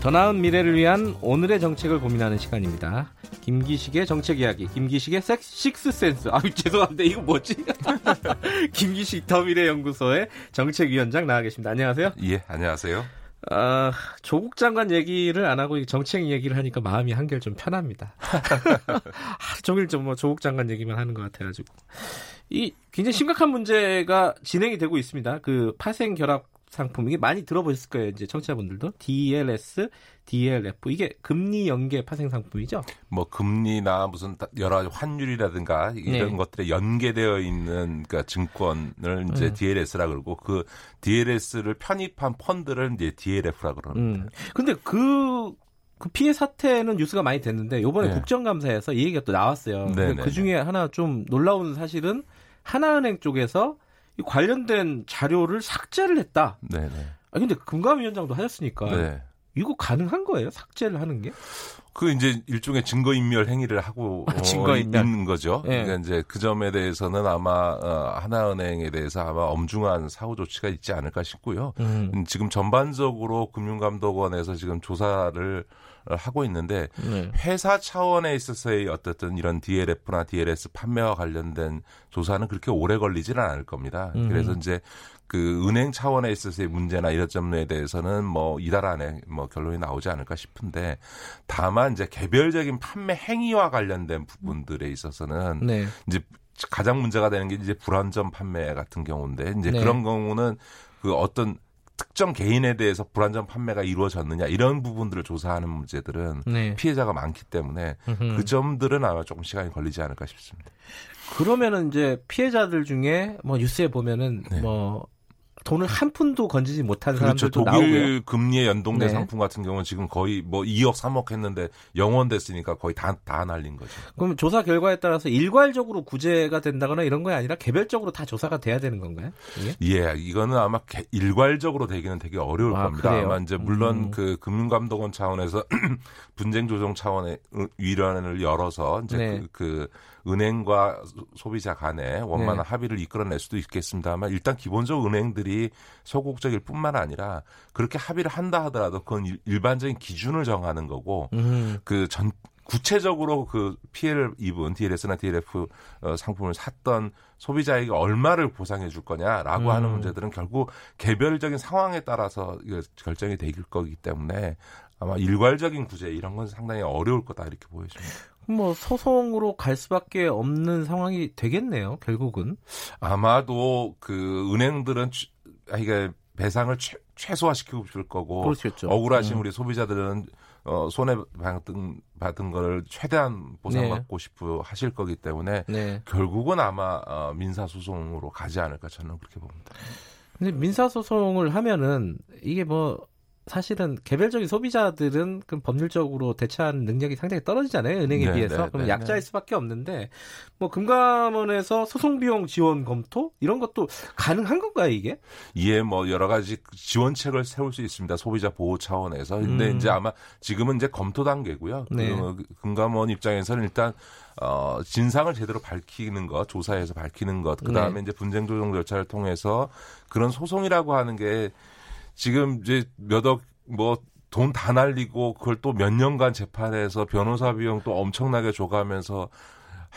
더 나은 미래를 위한 오늘의 정책을 고민하는 시간입니다. 김기식의 정책 이야기, 김기식의 식스 센스. 아 [laughs] 죄송한데 이거 뭐지? [laughs] 김기식 더 미래 연구소의 정책위원장 나와 계십니다. 안녕하세요. 예, 안녕하세요. 아, 조국 장관 얘기를 안 하고 정책 얘기를 하니까 마음이 한결 좀 편합니다. [laughs] 하루 종일 좀뭐 조국 장관 얘기만 하는 것 같아가지고. 이 굉장히 심각한 문제가 진행이 되고 있습니다. 그 파생 결합 상품 이게 많이 들어보셨을 거예요. 이제 청취자분들도 DLS, DLF 이게 금리 연계 파생 상품이죠. 뭐 금리나 무슨 여러 가지 환율이라든가 이런 네. 것들에 연계되어 있는 그러니까 증권을 이제 음. DLS라 그러고 그 DLS를 편입한 펀드를 이제 DLF라 그러는데. 음. 근데 그, 그 피해 사태는 뉴스가 많이 됐는데 요번에 네. 국정감사에서 이 얘기가 또 나왔어요. 네, 그 중에 하나 좀 놀라운 사실은 하나은행 쪽에서 관련된 자료를 삭제를 했다. 네네. 아 근데 금감위원장도 하셨으니까 네. 이거 가능한 거예요? 삭제를 하는 게? 그 이제 일종의 증거인멸 행위를 하고 아, [laughs] 증거인멸. 있는 거죠. 네. 그러니까 이제 그 점에 대해서는 아마 어, 하나은행에 대해서 아마 엄중한 사후 조치가 있지 않을까 싶고요. 음. 지금 전반적으로 금융감독원에서 지금 조사를 하고 있는데 네. 회사 차원에 있어서의 어떻든 이런 DLF나 DLS 판매와 관련된 조사는 그렇게 오래 걸리지는 않을 겁니다. 음. 그래서 이제 그 은행 차원에 있어서의 문제나 이런 점에 대해서는 뭐 이달 안에 뭐 결론이 나오지 않을까 싶은데 다만 이제 개별적인 판매 행위와 관련된 부분들에 있어서는 네. 이제 가장 문제가 되는 게 이제 불안전 판매 같은 경우인데 이제 네. 그런 경우는 그 어떤 특정 개인에 대해서 불안전 판매가 이루어졌느냐 이런 부분들을 조사하는 문제들은 네. 피해자가 많기 때문에 으흠. 그 점들은 아마 조금 시간이 걸리지 않을까 싶습니다. 그러면은 이제 피해자들 중에 뭐 뉴스에 보면은 네. 뭐 돈을 한 푼도 건지지 못한 그렇죠. 사람들도 독일 나오고요. 금리에 연동된 네. 상품 같은 경우는 지금 거의 뭐 2억 3억 했는데 영원 됐으니까 거의 다, 다 날린 거죠. 그럼 조사 결과에 따라서 일괄적으로 구제가 된다거나 이런 거 아니라 개별적으로 다 조사가 돼야 되는 건가요? 이게? 예, 이거는 아마 개, 일괄적으로 되기는 되게 어려울 아, 겁니다. 그래요? 아마 이제 물론 음. 그 금융감독원 차원에서 [clears throat] 분쟁 조정 차원의 위원회를 열어서 이제 네. 그, 그 은행과 소비자 간에 원만한 네. 합의를 이끌어낼 수도 있겠습니다만 일단 기본적으로 은행들이 소극적일 뿐만 아니라 그렇게 합의를 한다 하더라도 그건 일반적인 기준을 정하는 거고 음. 그전 구체적으로 그 피해를 입은 DLS나 DLF 어, 상품을 샀던 소비자에게 얼마를 보상해 줄 거냐라고 음. 하는 문제들은 결국 개별적인 상황에 따라서 결정이 되길 거기 때문에 아마 일괄적인 구제 이런 건 상당히 어려울 거다 이렇게 보여집니다. 뭐 소송으로 갈 수밖에 없는 상황이 되겠네요. 결국은 아마도 그 은행들은 이게 배상을 최, 최소화시키고 싶을 거고 그렇겠죠. 억울하신 음. 우리 소비자들은 어, 손해 받은 받은 걸 최대한 보상받고 네. 싶어 하실 거기 때문에 네. 결국은 아마 어, 민사 소송으로 가지 않을까 저는 그렇게 봅니다. 근데 민사 소송을 하면은 이게 뭐 사실은 개별적인 소비자들은 그 법률적으로 대처하는 능력이 상당히 떨어지잖아요 은행에 네, 비해서 네, 그럼 네, 약자일 네. 수밖에 없는데 뭐 금감원에서 소송 비용 지원 검토 이런 것도 가능한 건가요 이게? 예, 뭐 여러 가지 지원책을 세울 수 있습니다 소비자 보호 차원에서 근데 음. 이제 아마 지금은 이제 검토 단계고요. 네. 그 금감원 입장에서는 일단 어, 진상을 제대로 밝히는 것, 조사해서 밝히는 것, 그 다음에 네. 이제 분쟁 조정 절차를 통해서 그런 소송이라고 하는 게 지금 이제 몇억뭐 돈 다 날리고 그걸 또 몇 년간 재판해서 변호사 비용 또 엄청나게 줘가면서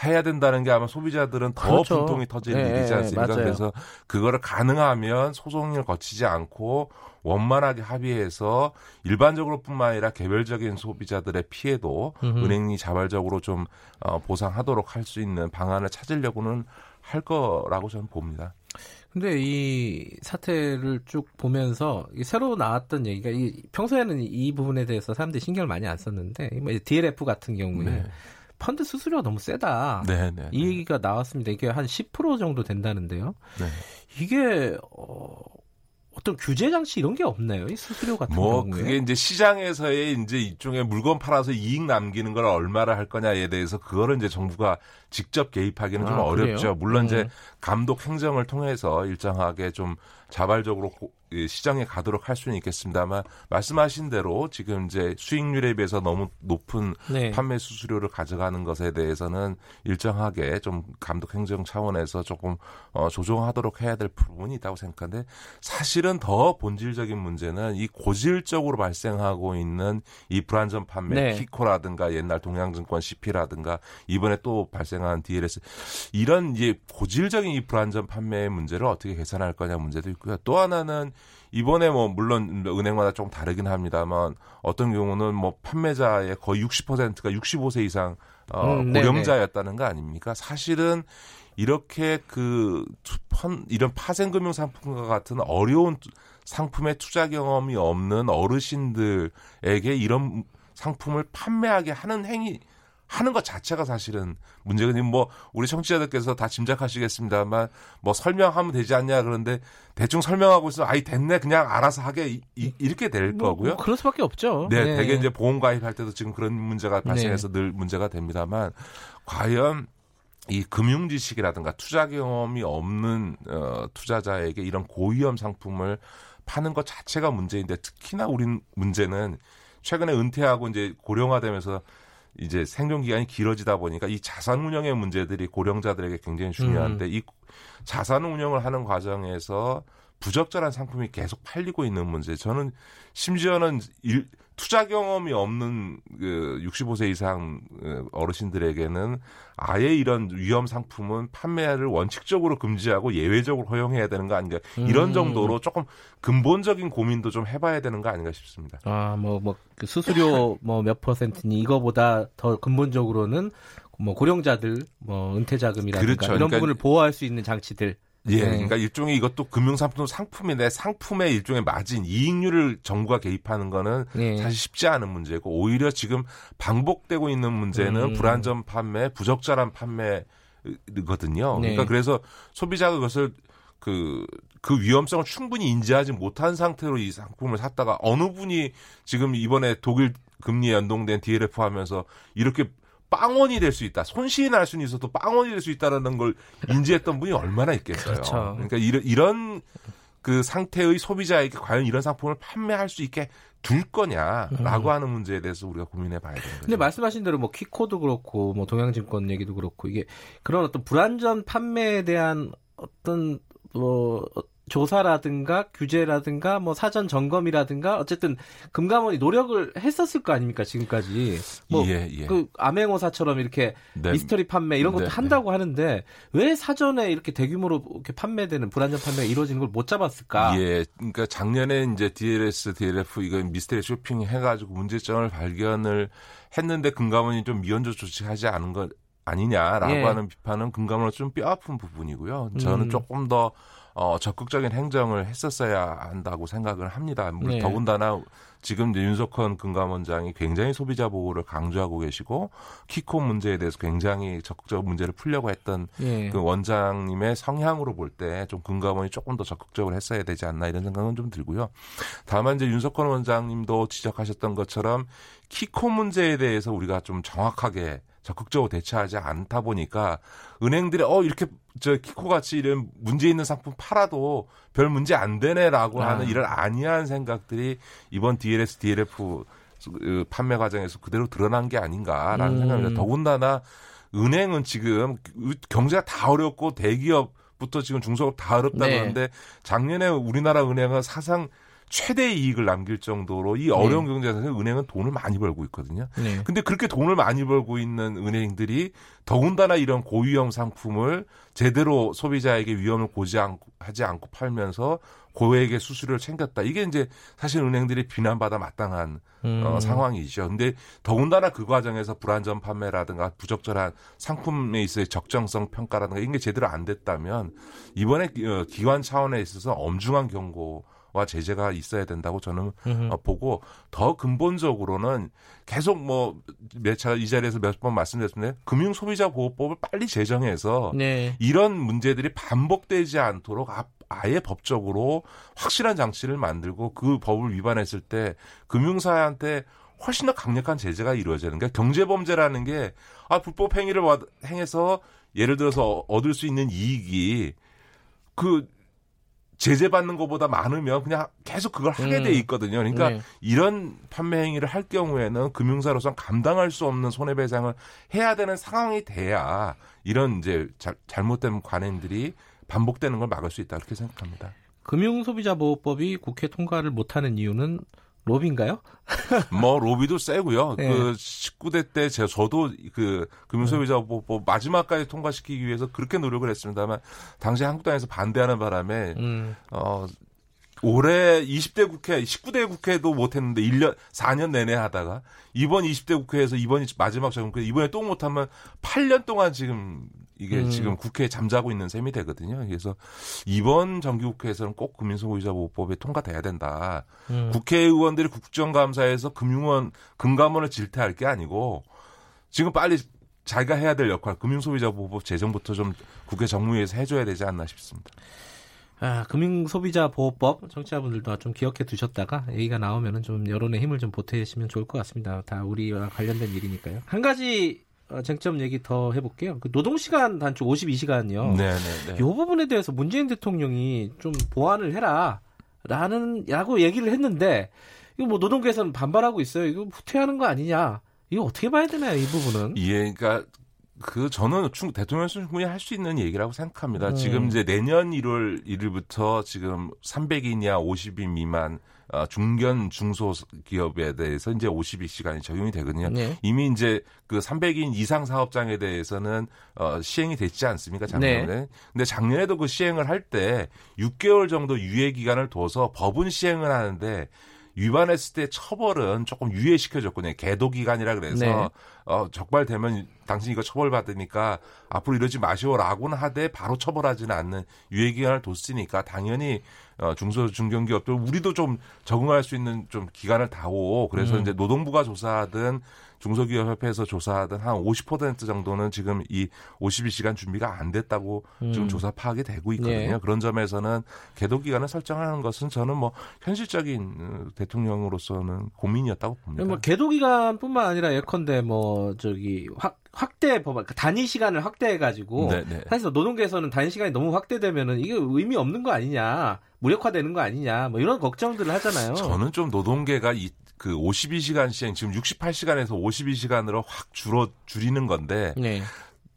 해야 된다는 게 아마 소비자들은 더 그렇죠. 분통이 터질 네, 일이지 않습니까? 네, 그래서 그거를 가능하면 소송을 거치지 않고 원만하게 합의해서 일반적으로뿐만 아니라 개별적인 소비자들의 피해도 음흠. 은행이 자발적으로 좀 어, 보상하도록 할 수 있는 방안을 찾으려고는 할 거라고 저는 봅니다. 근데 이 사태를 쭉 보면서 새로 나왔던 얘기가 이 평소에는 이 부분에 대해서 사람들이 신경을 많이 안 썼는데 뭐 DLF 같은 경우에 네. 펀드 수수료가 너무 세다. 네, 네, 이 네. 얘기가 나왔습니다. 이게 한 10% 정도 된다는데요. 네. 이게 어 어떤 규제 장치 이런 게 없나요? 이 수수료 같은 뭐 경우에? 그게 이제 시장에서의 이제 이쪽에 물건 팔아서 이익 남기는 걸 얼마를 할 거냐에 대해서 그거를 이제 정부가 직접 개입하기는 아, 좀 어렵죠. 그래요? 물론 음. 이제 감독 행정을 통해서 일정하게 좀 자발적으로 시장에 가도록 할 수는 있겠습니다만 말씀하신 대로 지금 이제 수익률에 비해서 너무 높은 네. 판매 수수료를 가져가는 것에 대해서는 일정하게 좀 감독 행정 차원에서 조금 어, 조정하도록 해야 될 부분이 있다고 생각하는데 사실은 더 본질적인 문제는 이 고질적으로 발생하고 있는 이 불안전 판매 네. 키코라든가 옛날 동양증권 CP라든가 이번에 또 발생한 DLS 이런 이제 고질적인 이 불안전 판매의 문제를 어떻게 개선할 거냐 문제도 있고요. 또 하나는 이번에 뭐 물론 은행마다 좀 다르긴 합니다만 어떤 경우는 뭐 판매자의 거의 60%가 65세 이상 어, 음, 고령자였다는 거 아닙니까? 사실은 이렇게 그 이런 파생금융 상품과 같은 어려운 상품의 투자 경험이 없는 어르신들에게 이런 상품을 판매하게 하는 행위 하는 것 자체가 사실은 문제가 뭐 우리 청취자들께서 다 짐작하시겠습니다만 뭐 설명하면 되지 않냐 그런데 대충 설명하고 있으면 아이 됐네 그냥 알아서 하게 이, 렇게 될 뭐, 거고요. 뭐 그럴 수밖에 없죠. 네, 네, 되게 이제 보험 가입할 때도 지금 그런 문제가 발생해서 네. 늘 문제가 됩니다만 과연 이 금융 지식이라든가 투자 경험이 없는 어, 투자자에게 이런 고위험 상품을 파는 것 자체가 문제인데 특히나 우린 문제는 최근에 은퇴하고 이제 고령화되면서 이제 생존 기간이 길어지다 보니까 이 자산 운영의 문제들이 고령자들에게 굉장히 중요한데 음. 이 자산 운영을 하는 과정에서 부적절한 상품이 계속 팔리고 있는 문제. 저는 심지어는 일, 투자 경험이 없는 그 65세 이상 그 어르신들에게는 아예 이런 위험 상품은 판매를 원칙적으로 금지하고 예외적으로 허용해야 되는 거 아닌가 이런 음. 정도로 조금 근본적인 고민도 좀 해봐야 되는 거 아닌가 싶습니다. 아뭐 뭐그 수수료 [laughs] 뭐 몇 퍼센트니 이거보다 더 근본적으로는 뭐 고령자들 뭐 은퇴 자금이라든가 그렇죠. 이런 그러니까 부분을 보호할 수 있는 장치들 예, 네. 그러니까 일종의 이것도 금융상품 상품인데 상품의 일종의 마진 이익률을 정부가 개입하는 거는 네. 사실 쉽지 않은 문제고 오히려 지금 반복되고 있는 문제는 음. 불안전 판매, 부적절한 판매거든요. 네. 그러니까 그래서 소비자가 그것을 그, 그 위험성을 충분히 인지하지 못한 상태로 이 상품을 샀다가 어느 분이 지금 이번에 독일 금리에 연동된 DLF 하면서 이렇게 빵원이 될 수 있다. 손실이 날 수는 있어도 빵원이 될 수 있다라는 걸 인지했던 분이 얼마나 있겠어요. 그렇죠. 그러니까 이런 이런 그 상태의 소비자에게 과연 이런 상품을 판매할 수 있게 둘 거냐라고 음. 하는 문제에 대해서 우리가 고민해 봐야 되는 거죠. 근데 말씀하신 대로 뭐 키코도 그렇고 뭐 동양증권 얘기도 그렇고 이게 그런 어떤 불안전 판매에 대한 어떤 뭐 조사라든가 규제라든가 뭐 사전 점검이라든가 어쨌든 금감원이 노력을 했었을 거 아닙니까 지금까지 뭐그 예, 예. 그 암행어사처럼 이렇게 네. 미스터리 판매 이런 것도 네, 네. 한다고 네. 하는데 왜 사전에 이렇게 대규모로 이렇게 판매되는 불안전 판매가 이루어지는 걸 못 잡았을까? 예, 그러니까 작년에 이제 DLS, DLF 이거 미스터리 쇼핑 해가지고 문제점을 발견을 했는데 금감원이 좀 미연적 조치하지 않은 것 아니냐라고 예. 하는 비판은 금감원은 좀 뼈아픈 부분이고요. 저는 음. 조금 더 어, 적극적인 행정을 했었어야 한다고 생각을 합니다. 네. 더군다나 지금 윤석헌 금감원장이 굉장히 소비자 보호를 강조하고 계시고 키코 문제에 대해서 굉장히 적극적 문제를 풀려고 했던 네. 그 원장님의 성향으로 볼 때 좀 금감원이 조금 더 적극적으로 했어야 되지 않나 이런 생각은 좀 들고요. 다만 이제 윤석헌 원장님도 지적하셨던 것처럼 키코 문제에 대해서 우리가 좀 정확하게 적극적으로 대처하지 않다 보니까 은행들이 어 이렇게 저 키코 같이 이런 문제 있는 상품 팔아도 별 문제 안 되네라고 아. 하는 이런 안이한 생각들이 이번 DLS, DLF 그 판매 과정에서 그대로 드러난 게 아닌가라는 음. 생각입니다. 더군다나 은행은 지금 경제가 다 어렵고 대기업 부터 지금 중소업 다 어렵다고 네. 하는데 작년에 우리나라 은행은 사상 최대 이익을 남길 정도로 이 어려운 네. 경제에서 은행은 돈을 많이 벌고 있거든요. 네. 근데 그렇게 돈을 많이 벌고 있는 은행들이 더군다나 이런 고위험 상품을 제대로 소비자에게 위험을 고지 않고 하지 않고 팔면서 고액의 수수료를 챙겼다. 이게 이제 사실 은행들이 비난받아 마땅한 어, 음. 어, 상황이죠. 근데 더군다나 그 과정에서 불안전 판매라든가 부적절한 상품에 있어의 적정성 평가라든가 이게 제대로 안 됐다면 이번에 어, 기관 차원에 있어서 엄중한 경고 와 제재가 있어야 된다고 저는 어, 보고 더 근본적으로는 계속 뭐몇 차가 이 자리에서 몇 번 말씀드렸는데 금융 소비자 보호법을 빨리 제정해서 네. 이런 문제들이 반복되지 않도록 앞 아예 법적으로 확실한 장치를 만들고 그 법을 위반했을 때 금융사한테 훨씬 더 강력한 제재가 이루어지는 게 경제범죄라는 게 아 불법 행위를 행해서 예를 들어서 얻을 수 있는 이익이 그 제재받는 것보다 많으면 그냥 계속 그걸 하게 돼 음. 있거든요. 그러니까 네. 이런 판매 행위를 할 경우에는 금융사로서는 감당할 수 없는 손해배상을 해야 되는 상황이 돼야 이런 이제 자, 잘못된 관행들이 반복되는 걸 막을 수 있다 이렇게 생각합니다. 금융소비자보호법이 국회 통과를 못하는 이유는 로비인가요? 뭐 로비도 세고요. [laughs] 네. 그 19대 때 제가 저도 그 금융소비자보호법 마지막까지 통과시키기 위해서 그렇게 노력을 했습니다만 당시 한국당에서 반대하는 바람에 음. 어 올해 20대 국회, 19대 국회도 못했는데 1년, 4년 내내 하다가 이번 20대 국회에서 이번이 마지막 정국회 이번에 또 못하면 8년 동안 지금 이게 음. 지금 국회에 잠자고 있는 셈이 되거든요. 그래서 이번 정기국회에서는 꼭 국민소비자 보호법이 통과돼야 된다. 음. 국회의원들이 국정감사에서 금융원 금감원을 질타할 게 아니고 지금 빨리 자기가 해야 될 역할 금융소비자 보호법 제정부터 좀 국회 정무위에서 해줘야 되지 않나 싶습니다. 아, 금융소비자보호법 청취자분들도 좀 기억해 두셨다가 얘기가 나오면은 좀 여론의 힘을 좀 보태시면 좋을 것 같습니다. 다 우리와 관련된 일이니까요. 한 가지 어, 쟁점 얘기 더 해볼게요. 그 노동시간 단축 52시간이요. 네네네. 이 부분에 대해서 문재인 대통령이 좀 보완을 해라. 라는, 라고 얘기를 했는데, 이거 뭐 노동계에서는 반발하고 있어요. 이거 후퇴하는 거 아니냐. 이거 어떻게 봐야 되나요, 이 부분은? 예, 그러니까 그 저는 충 대통령 충분히 할 수 있는 얘기라고 생각합니다. 음. 지금 이제 내년 1월 1일부터 지금 300인이야 50인 미만 어, 중견 중소 기업에 대해서 이제 52시간이 적용이 되거든요. 네. 이미 이제 그 300인 이상 사업장에 대해서는 어, 시행이 됐지 않습니까? 작년에. 네. 근데 작년에도 그 시행을 할 때 6개월 정도 유예 기간을 둬서 법은 시행을 하는데 위반했을 때 처벌은 조금 유예시켜줬거든요. 계도 기간이라 그래서 네. 어, 적발되면 당신 이거 처벌받으니까 앞으로 이러지 마시오라고는 하되 바로 처벌하지는 않는 유예 기간을 뒀으니까 당연히 어, 중소 중견기업들 우리도 좀 적응할 수 있는 좀 기간을 다오. 그래서 음. 이제 노동부가 조사하든 중소기업협회에서 조사하던 한 50% 정도는 지금 이 52시간 준비가 안 됐다고 음. 지금 조사 파악이 되고 있거든요. 네. 그런 점에서는 계도 기간을 설정하는 것은 저는 뭐 현실적인 어, 대통령으로서는 고민이었다고 봅니다. 뭐 계도 기간뿐만 아니라 예컨대 뭐 저기 확 확대 법안, 그러니까 단위 시간을 확대해 가지고 네, 네. 사실 노동계에서는 단위 시간이 너무 확대되면은 이게 의미 없는 거 아니냐, 무력화되는 거 아니냐, 뭐 이런 걱정들을 하잖아요. 저는 좀 노동계가 이 그 52시간 시행 지금 68시간에서 52시간으로 확 줄어 줄이는 건데 네.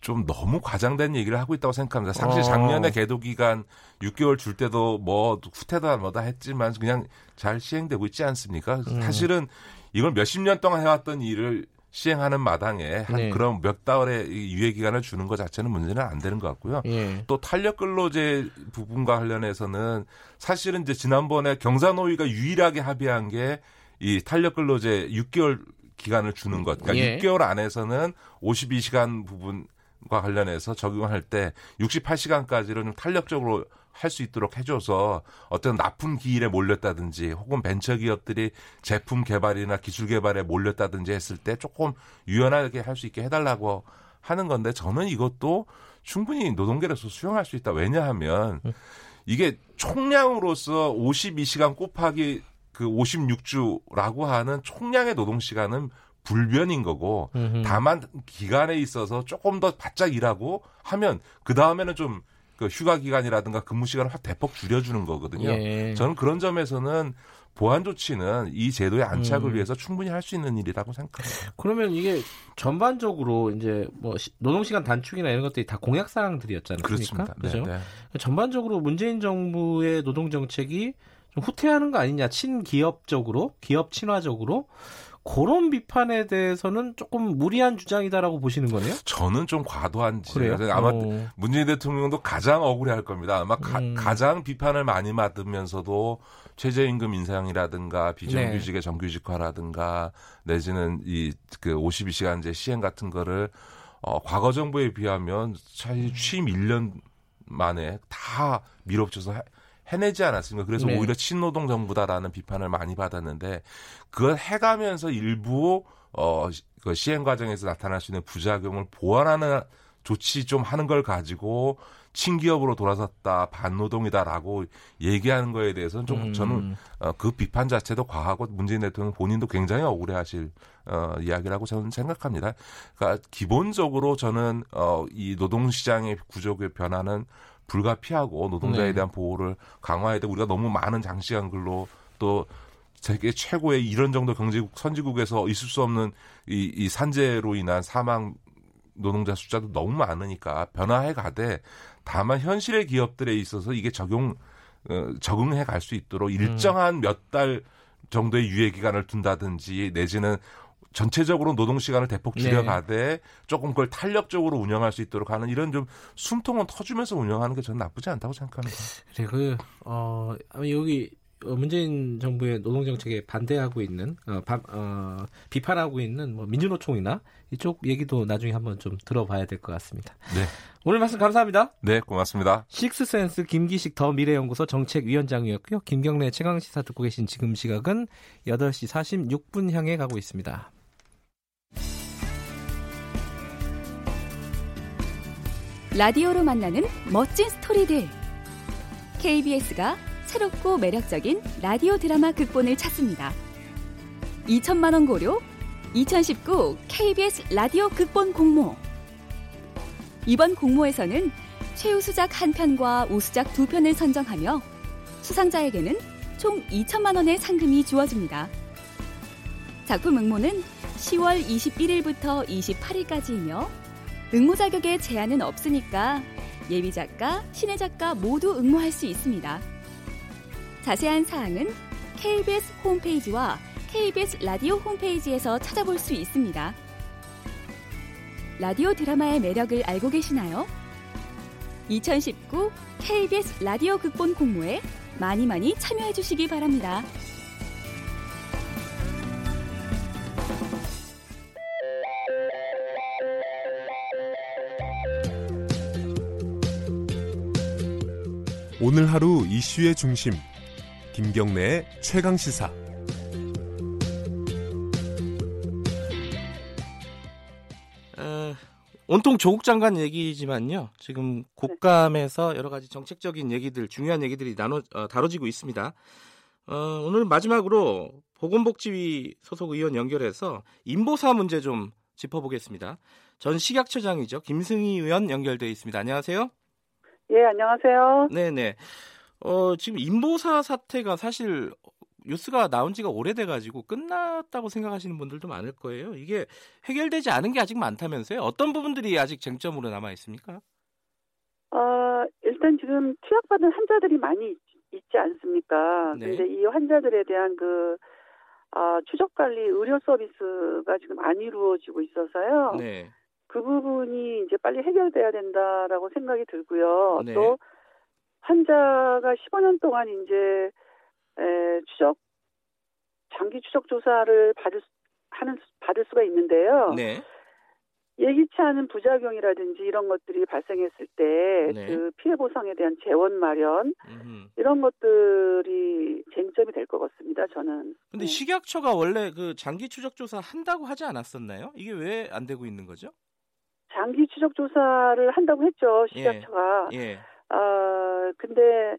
좀 너무 과장된 얘기를 하고 있다고 생각합니다. 사실 어. 작년에 계도 기간 6개월 줄 때도 뭐 후퇴다 뭐다 했지만 그냥 잘 시행되고 있지 않습니까? 음. 사실은 이걸 몇십 년 동안 해왔던 일을 시행하는 마당에 한 네. 그런 몇 달의 유예 기간을 주는 것 자체는 문제는 안 되는 것 같고요. 네. 또 탄력 근로제 부분과 관련해서는 사실은 이제 지난번에 경사노위가 유일하게 합의한 게 이 탄력 근로제 6개월 기간을 주는 것. 그러니까 예. 6개월 안에서는 52시간 부분과 관련해서 적용할 때 68시간까지는 좀 탄력적으로 할 수 있도록 해줘서 어떤 납품 기일에 몰렸다든지 혹은 벤처 기업들이 제품 개발이나 기술 개발에 몰렸다든지 했을 때 조금 유연하게 할 수 있게 해달라고 하는 건데 저는 이것도 충분히 노동계로서 수용할 수 있다. 왜냐하면 이게 총량으로서 52시간 곱하기 그 56주라고 하는 총량의 노동 시간은 불변인 거고 음흠. 다만 기간에 있어서 조금 더 바짝 일하고 하면 그 다음에는 좀그 휴가 기간이라든가 근무 시간을 확 대폭 줄여주는 거거든요. 예. 저는 그런 점에서는 보완 조치는 이 제도의 안착을 음. 위해서 충분히 할 수 있는 일이라고 생각합니다. 그러면 이게 전반적으로 이제 뭐 노동 시간 단축이나 이런 것들이 다 공약 사항들이었잖아요. 그렇습니다. 그죠? 네, 네. 전반적으로 문재인 정부의 노동 정책이 좀 후퇴하는 거 아니냐 친기업적으로 기업 친화적으로 그런 비판에 대해서는 조금 무리한 주장이다라고 보시는 거네요? 저는 좀 과도한 지요 아마 어. 문재인 대통령도 가장 억울해할 겁니다. 아마 음. 가, 장 비판을 많이 받으면서도 최저임금 인상이라든가 비정규직의 네. 정규직화라든가 내지는 이 그 52시간제 시행 같은 거를 어, 과거 정부에 비하면 사실 취임 1년 만에 다 밀어붙여서 해내지 않았습니까? 그래서 네. 오히려 친노동 정부다라는 비판을 많이 받았는데 그걸 해가면서 일부 어, 그 시행 과정에서 나타날 수 있는 부작용을 보완하는 조치 좀 하는 걸 가지고 친기업으로 돌아섰다 반노동이다라고 얘기하는 거에 대해서는 좀 음. 저는 어, 그 비판 자체도 과하고 문재인 대통령 본인도 굉장히 억울해하실 어, 이야기라고 저는 생각합니다. 그러니까 기본적으로 저는 어, 이 노동시장의 구조의 변화는 불가피하고 노동자에 네. 대한 보호를 강화해야 되고 우리가 너무 많은 장시간 근로 또 세계 최고의 이런 정도 경제국 선진국에서 있을 수 없는 이, 이 산재로 인한 사망 노동자 숫자도 너무 많으니까 변화해 가되 다만 현실의 기업들에 있어서 이게 적용 어, 적응해 갈 수 있도록 일정한 음. 몇달 정도의 유예 기간을 둔다든지 내지는 전체적으로 노동 시간을 대폭 네. 줄여가되 네. 조금 그걸 탄력적으로 운영할 수 있도록 하는 이런 좀 숨통은 터주면서 운영하는 게 저는 나쁘지 않다고 생각합니다. 그래 그 어, 여기 어, 문재인 정부의 노동 정책에 반대하고 있는 어, 바, 어, 비판하고 있는 뭐 민주노총이나 이쪽 얘기도 나중에 한번 좀 들어봐야 될 것 같습니다. 네. 오늘 말씀 감사합니다. 네, 고맙습니다. 식스센스 김기식 더 미래연구소 정책위원장이었고요. 김경래 최강 시사 듣고 계신 지금 시각은 8시 46분 향해 가고 있습니다. 라디오로 만나는 멋진 스토리들. KBS가 새롭고 매력적인 라디오 드라마 극본을 찾습니다. 2천만 원 고려 2019 KBS 라디오 극본 공모 이번 공모에서는 최우수작 한 편과 우수작 두 편을 선정하며 수상자에게는 총 2천만 원의 상금이 주어집니다. 작품 응모는 10월 21일부터 28일까지이며 응모 자격에 제한은 없으니까 예비 작가, 신의 작가 모두 응모할 수 있습니다. 자세한 사항은 KBS 홈페이지와 KBS 라디오 홈페이지에서 찾아볼 수 있습니다. 라디오 드라마의 매력을 알고 계시나요? 2019 KBS 라디오 극본 공모에 많이 많이 참여해 주시기 바랍니다. 오늘 하루 이슈의 중심 김경래의 최강 시사. 어, 온통 조국 장관 얘기지만요. 지금 국감에서 여러 가지 정책적인 얘기들, 중요한 얘기들이 나눠 어, 다뤄지고 있습니다. 어, 오늘 마지막으로 보건복지위 소속 의원 연결해서 인보사 문제 좀 짚어보겠습니다. 전 식약처장이죠. 김승희 의원 연결돼 있습니다. 안녕하세요. 예, 안녕하세요. 네네. 어, 지금 인보사 사태가 사실 뉴스가 나온 지가 오래돼가지고 끝났다고 생각하시는 분들도 많을 거예요. 이게 해결되지 않은 게 아직 많다면서요? 어떤 부분들이 아직 쟁점으로 남아 있습니까? 어, 일단 지금 투약받은 환자들이 많이 있, 지 않습니까? 네. 근데 이 환자들에 대한 그 어, 추적 관리 의료 서비스가 지금 안 이루어지고 있어서요. 네. 그 부분이 이제 빨리 해결돼야 된다라고 생각이 들고요. 네. 또 환자가 15년 동안 이제 에, 추적 장기 추적 조사를 받을 하는 받을 수가 있는데요. 네. 예기치 않은 부작용이라든지 이런 것들이 발생했을 때그 네. 피해 보상에 대한 재원 마련 음흠. 이런 것들이 쟁점이 될 것 같습니다. 저는. 근데 네. 식약처가 원래 그 장기 추적 조사 한다고 하지 않았었나요? 이게 왜 안 되고 있는 거죠? 장기 추적 조사를 한다고 했죠. 식약처가. 예. 예. 아, 근데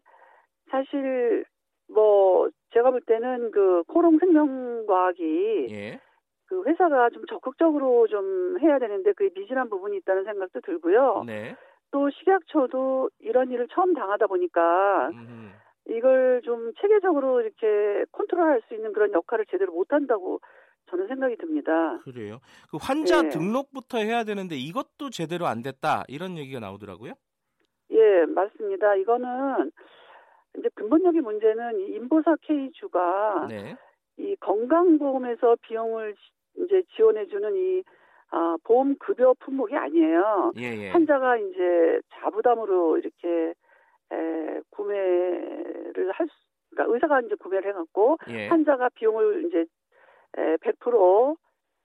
사실 뭐 제가 볼 때는 그 코롱 생명과학이 예. 그 회사가 좀 적극적으로 좀 해야 되는데 그게 미진한 부분이 있다는 생각도 들고요. 네. 또 식약처도 이런 일을 처음 당하다 보니까 음. 이걸 좀 체계적으로 이렇게 컨트롤할 수 있는 그런 역할을 제대로 못 한다고 저는 생각이 듭니다. 그래요. 그 환자 네. 등록부터 해야 되는데 이것도 제대로 안 됐다 이런 얘기가 나오더라고요. 예, 맞습니다. 이거는 이제 근본적인 문제는 이 인보사 K주가 네. 이 건강보험에서 비용을 이제 지원해주는 이 아, 보험 급여 품목이 아니에요. 예, 예. 환자가 이제 자부담으로 이렇게 에, 구매를 할 수, 그러니까 의사가 이제 구매를 해갖고 예. 환자가 비용을 이제 에, 100%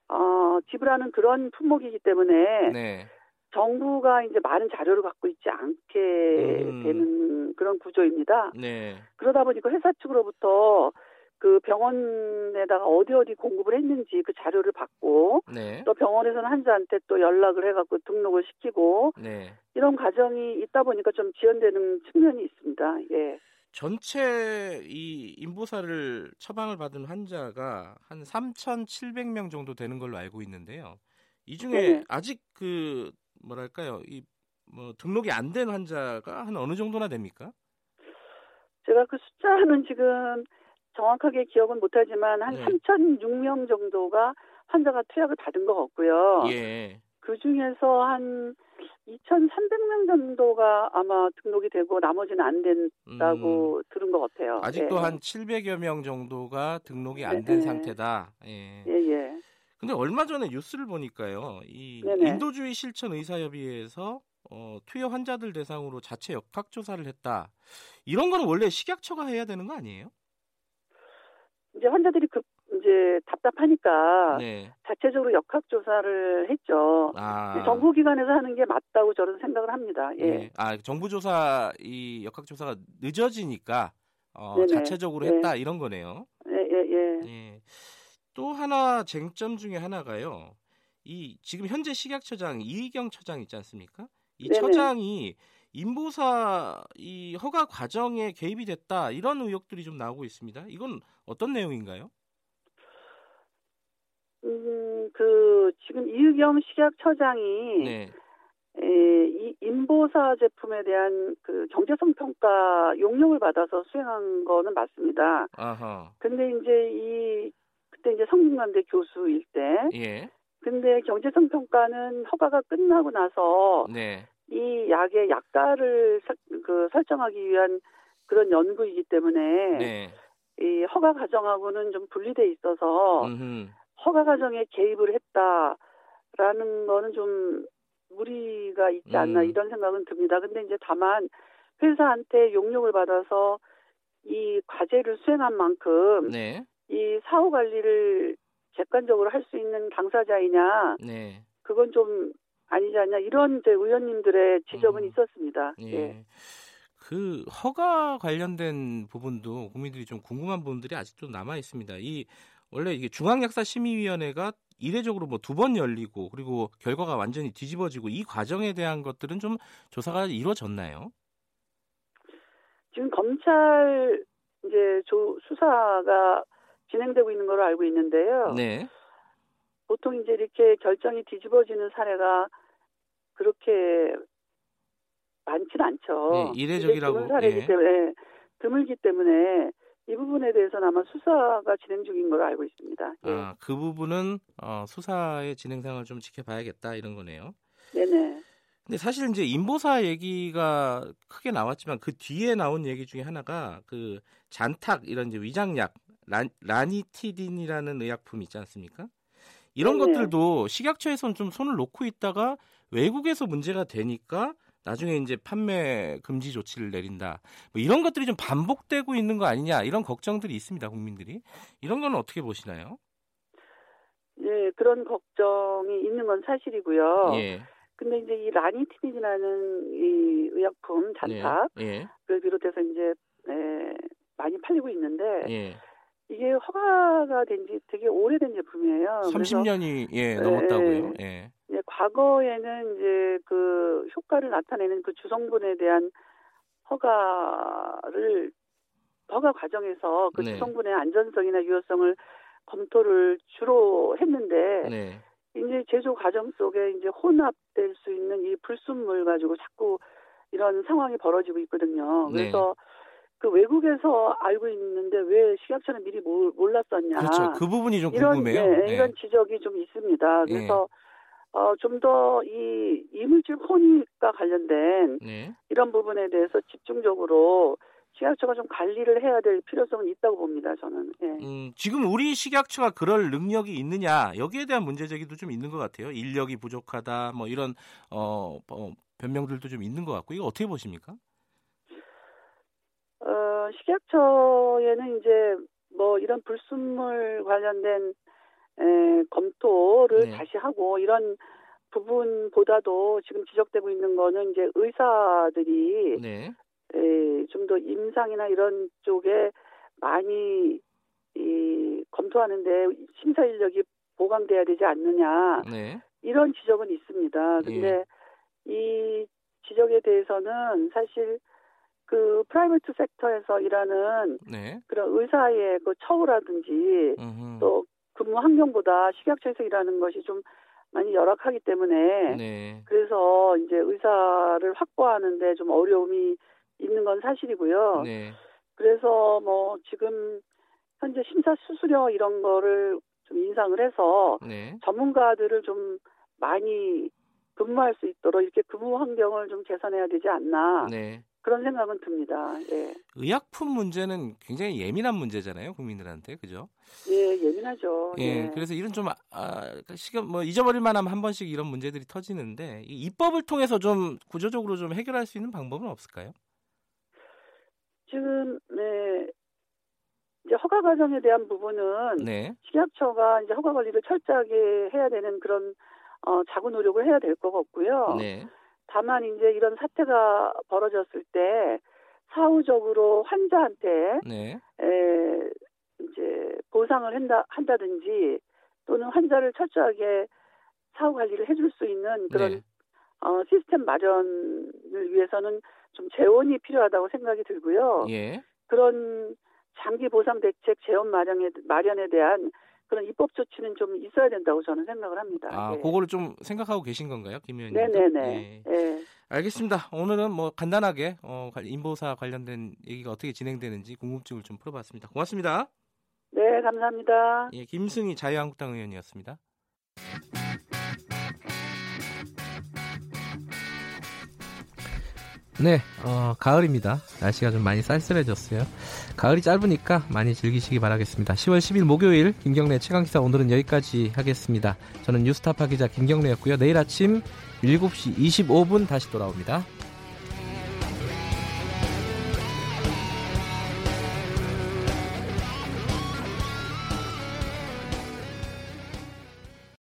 어, 지불하는 그런 품목이기 때문에 네. 정부가 이제 많은 자료를 갖고 있지 않게 음. 되는 그런 구조입니다. 네. 그러다 보니까 회사 측으로부터 그 병원에다가 어디 어디 공급을 했는지 그 자료를 받고 네. 또 병원에서는 환자한테 또 연락을 해갖고 등록을 시키고 네. 이런 과정이 있다 보니까 좀 지연되는 측면이 있습니다. 예. 전체 이 인보사를 처방을 받은 환자가 한 3,700명 정도 되는 걸로 알고 있는데요. 이 중에 네. 아직 그 뭐랄까요 이 뭐 등록이 안 된 환자가 한 어느 정도나 됩니까? 제가 그 숫자는 지금 정확하게 기억은 못하지만 한 네. 3,006명 정도가 환자가 투약을 받은 것 같고요. 예. 그 중에서 한 2,300명 정도가 아마 등록이 되고 나머지는 안 된다고 음. 들은 것 같아요. 아직도 예. 한 700여 명 정도가 등록이 안된 네. 상태다. 예. 예, 예. 근데 얼마 전에 뉴스를 보니까요. 이 네네. 인도주의 실천 의사협의회에서 어, 투여 환자들 대상으로 자체 역학 조사를 했다. 이런 거는 원래 식약처가 해야 되는 거 아니에요? 이제 환자들이 급 이제 답답하니까 네. 자체적으로 역학 조사를 했죠. 아. 정부 기관에서 하는 게 맞다고 저는 생각을 합니다. 예. 네. 아 정부 조사 이 역학 조사가 늦어지니까 어, 자체적으로 네. 했다 이런 거네요. 예 예, 예. 예. 또 하나 쟁점 중에 하나가요. 이 지금 현재 식약처장 이희경 처장 있지 않습니까? 이 네네. 처장이 인보사 이 허가 과정에 개입이 됐다 이런 의혹들이 좀 나오고 있습니다. 이건 어떤 내용인가요? 음, 그 지금 이의경 식약처장이 네. 에, 이 인보사 제품에 대한 그 경제성 평가 용역을 받아서 수행한 거는 맞습니다. 아하. 근데 이제 이 그때 이제 성균관대 교수일 때 예. 근데 경제성 평가는 허가가 끝나고 나서 네. 이 약의 약가를 그 설정하기 위한 그런 연구이기 때문에 네. 이 허가 과정하고는 좀 분리돼 있어서 음흠. 허가 과정에 개입을 했다라는 거는 좀 무리가 있지 않나 음. 이런 생각은 듭니다. 근데 이제 다만 회사한테 용역을 받아서 이 과제를 수행한 만큼 네. 이 사후 관리를 객관적으로 할 수 있는 당사자이냐 네. 그건 좀 아니지 않냐 이런 이제 의원님들의 지적은 음. 있었습니다. 예. 예. 그 허가 관련된 부분도 국민들이 좀 궁금한 부분들이 아직도 남아 있습니다. 이 원래 이게 중앙약사심의위원회가 이례적으로 뭐 두 번 열리고 그리고 결과가 완전히 뒤집어지고 이 과정에 대한 것들은 좀 조사가 이루어졌나요? 지금 검찰 이제 조, 수사가 진행되고 있는 걸로 알고 있는데요. 네. 보통 이제 이렇게 결정이 뒤집어지는 사례가 그렇게 많지는 않죠. 네, 이례적이라고. 사례이기 예. 때문에 드물기 때문에 이 부분에 대해서는 아마 수사가 진행 중인 걸로 알고 있습니다. 예. 아, 그 부분은 어, 수사의 진행 상을 좀 지켜봐야겠다 이런 거네요. 네네. 근데 사실 이제 인보사 얘기가 크게 나왔지만 그 뒤에 나온 얘기 중에 하나가 그 잔탁 이런 이제 위장약 란, 라니티딘이라는 의약품 있지 않습니까? 이런 네네. 것들도 식약처에서는 좀 손을 놓고 있다가 외국에서 문제가 되니까 나중에 이제 판매 금지 조치를 내린다. 뭐 이런 것들이 좀 반복되고 있는 거 아니냐 이런 걱정들이 있습니다. 국민들이 이런 건 어떻게 보시나요? 네, 그런 걱정이 있는 건 사실이고요. 예. 근데 이제 이 라니티닌이라는 이 의약품 잔탁 예. 예. 그 비롯해서 이제 에, 많이 팔리고 있는데 예. 이게 허가가 된 지 되게 오래된 제품이에요. 30년이 예, 넘었다고요. 예. 예, 과거에는 이제 그 효과를 나타내는 그 주성분에 대한 허가를 허가 과정에서 그 네. 주성분의 안전성이나 유효성을 검토를 주로 했는데 네. 이제 제조 과정 속에 이제 혼합될 수 있는 이 불순물 가지고 자꾸 이런 상황이 벌어지고 있거든요. 네. 그래서 네. 그 외국에서 알고 있는데 왜 식약처는 미리 몰랐었냐. 그렇죠. 그 부분이 좀 궁금해요. 이런, 네, 네. 이런 지적이 좀 있습니다. 그래서 네. 어, 좀 더 이 이물질 혼입과 관련된 네. 이런 부분에 대해서 집중적으로 식약처가 좀 관리를 해야 될 필요성은 있다고 봅니다. 저는. 예. 음, 지금 우리 식약처가 그럴 능력이 있느냐 여기에 대한 문제 제기도 좀 있는 것 같아요. 인력이 부족하다 뭐 이런 어, 어 변명들도 좀 있는 것 같고 이거 어떻게 보십니까? 어, 식약처에는 이제 뭐 이런 불순물 관련된 에, 검토를 네. 다시 하고 이런 부분보다도 지금 지적되고 있는 거는 이제 의사들이 네. 좀더 임상이나 이런 쪽에 많이 이, 검토하는데 심사 인력이 보강돼야 되지 않느냐 네. 이런 지적은 있습니다. 근데 예. 이 지적에 대해서는 사실 그 private sector에서 일하는 네. 그런 의사의 그 처우라든지 음흠. 또 근무 환경보다 식약처에서 일하는 것이 좀 많이 열악하기 때문에 네. 그래서 이제 의사를 확보하는데 좀 어려움이 있는 건 사실이고요. 네. 그래서 뭐 지금 현재 심사 수수료 이런 거를 좀 인상을 해서 네. 전문가들을 좀 많이 근무할 수 있도록 이렇게 근무 환경을 좀 개선해야 되지 않나 네. 그런 생각은 듭니다. 예. 의약품 문제는 굉장히 예민한 문제잖아요, 국민들한테 그죠? 예, 예민하죠. 예, 예. 그래서 이런 좀 아, 시간 뭐 잊어버릴 만하면 한 번씩 이런 문제들이 터지는데 이 입법을 통해서 좀 구조적으로 좀 해결할 수 있는 방법은 없을까요? 지금 네. 이제 허가 과정에 대한 부분은 네. 식약처가 이제 허가 관리를 철저하게 해야 되는 그런 어, 자구 노력을 해야 될 것 같고요. 네. 다만 이제 이런 사태가 벌어졌을 때 사후적으로 환자한테 네. 에, 이제 보상을 한다 한다든지 또는 환자를 철저하게 사후 관리를 해줄 수 있는 그런 네. 어, 시스템 마련을 위해서는 좀 재원이 필요하다고 생각이 들고요. 예. 그런 장기 보상 대책 재원 마련에 마련에 대한 그런 입법 조치는 좀 있어야 된다고 저는 생각을 합니다. 아, 예. 그거를 좀 생각하고 계신 건가요, 김 의원님? 네네네. 예. 예. 알겠습니다. 오늘은 뭐 간단하게 어, 인보사 관련된 얘기가 어떻게 진행되는지 궁금증을 좀 풀어봤습니다. 고맙습니다. 네, 감사합니다. 예, 김승희 자유한국당 의원이었습니다. 네, 어, 가을입니다. 날씨가 좀 많이 쌀쌀해졌어요. 가을이 짧으니까 많이 즐기시기 바라겠습니다. 10월 10일 목요일 김경래 최강기사 오늘은 여기까지 하겠습니다. 저는 뉴스타파 기자 김경래였고요. 내일 아침 7시 25분 다시 돌아옵니다.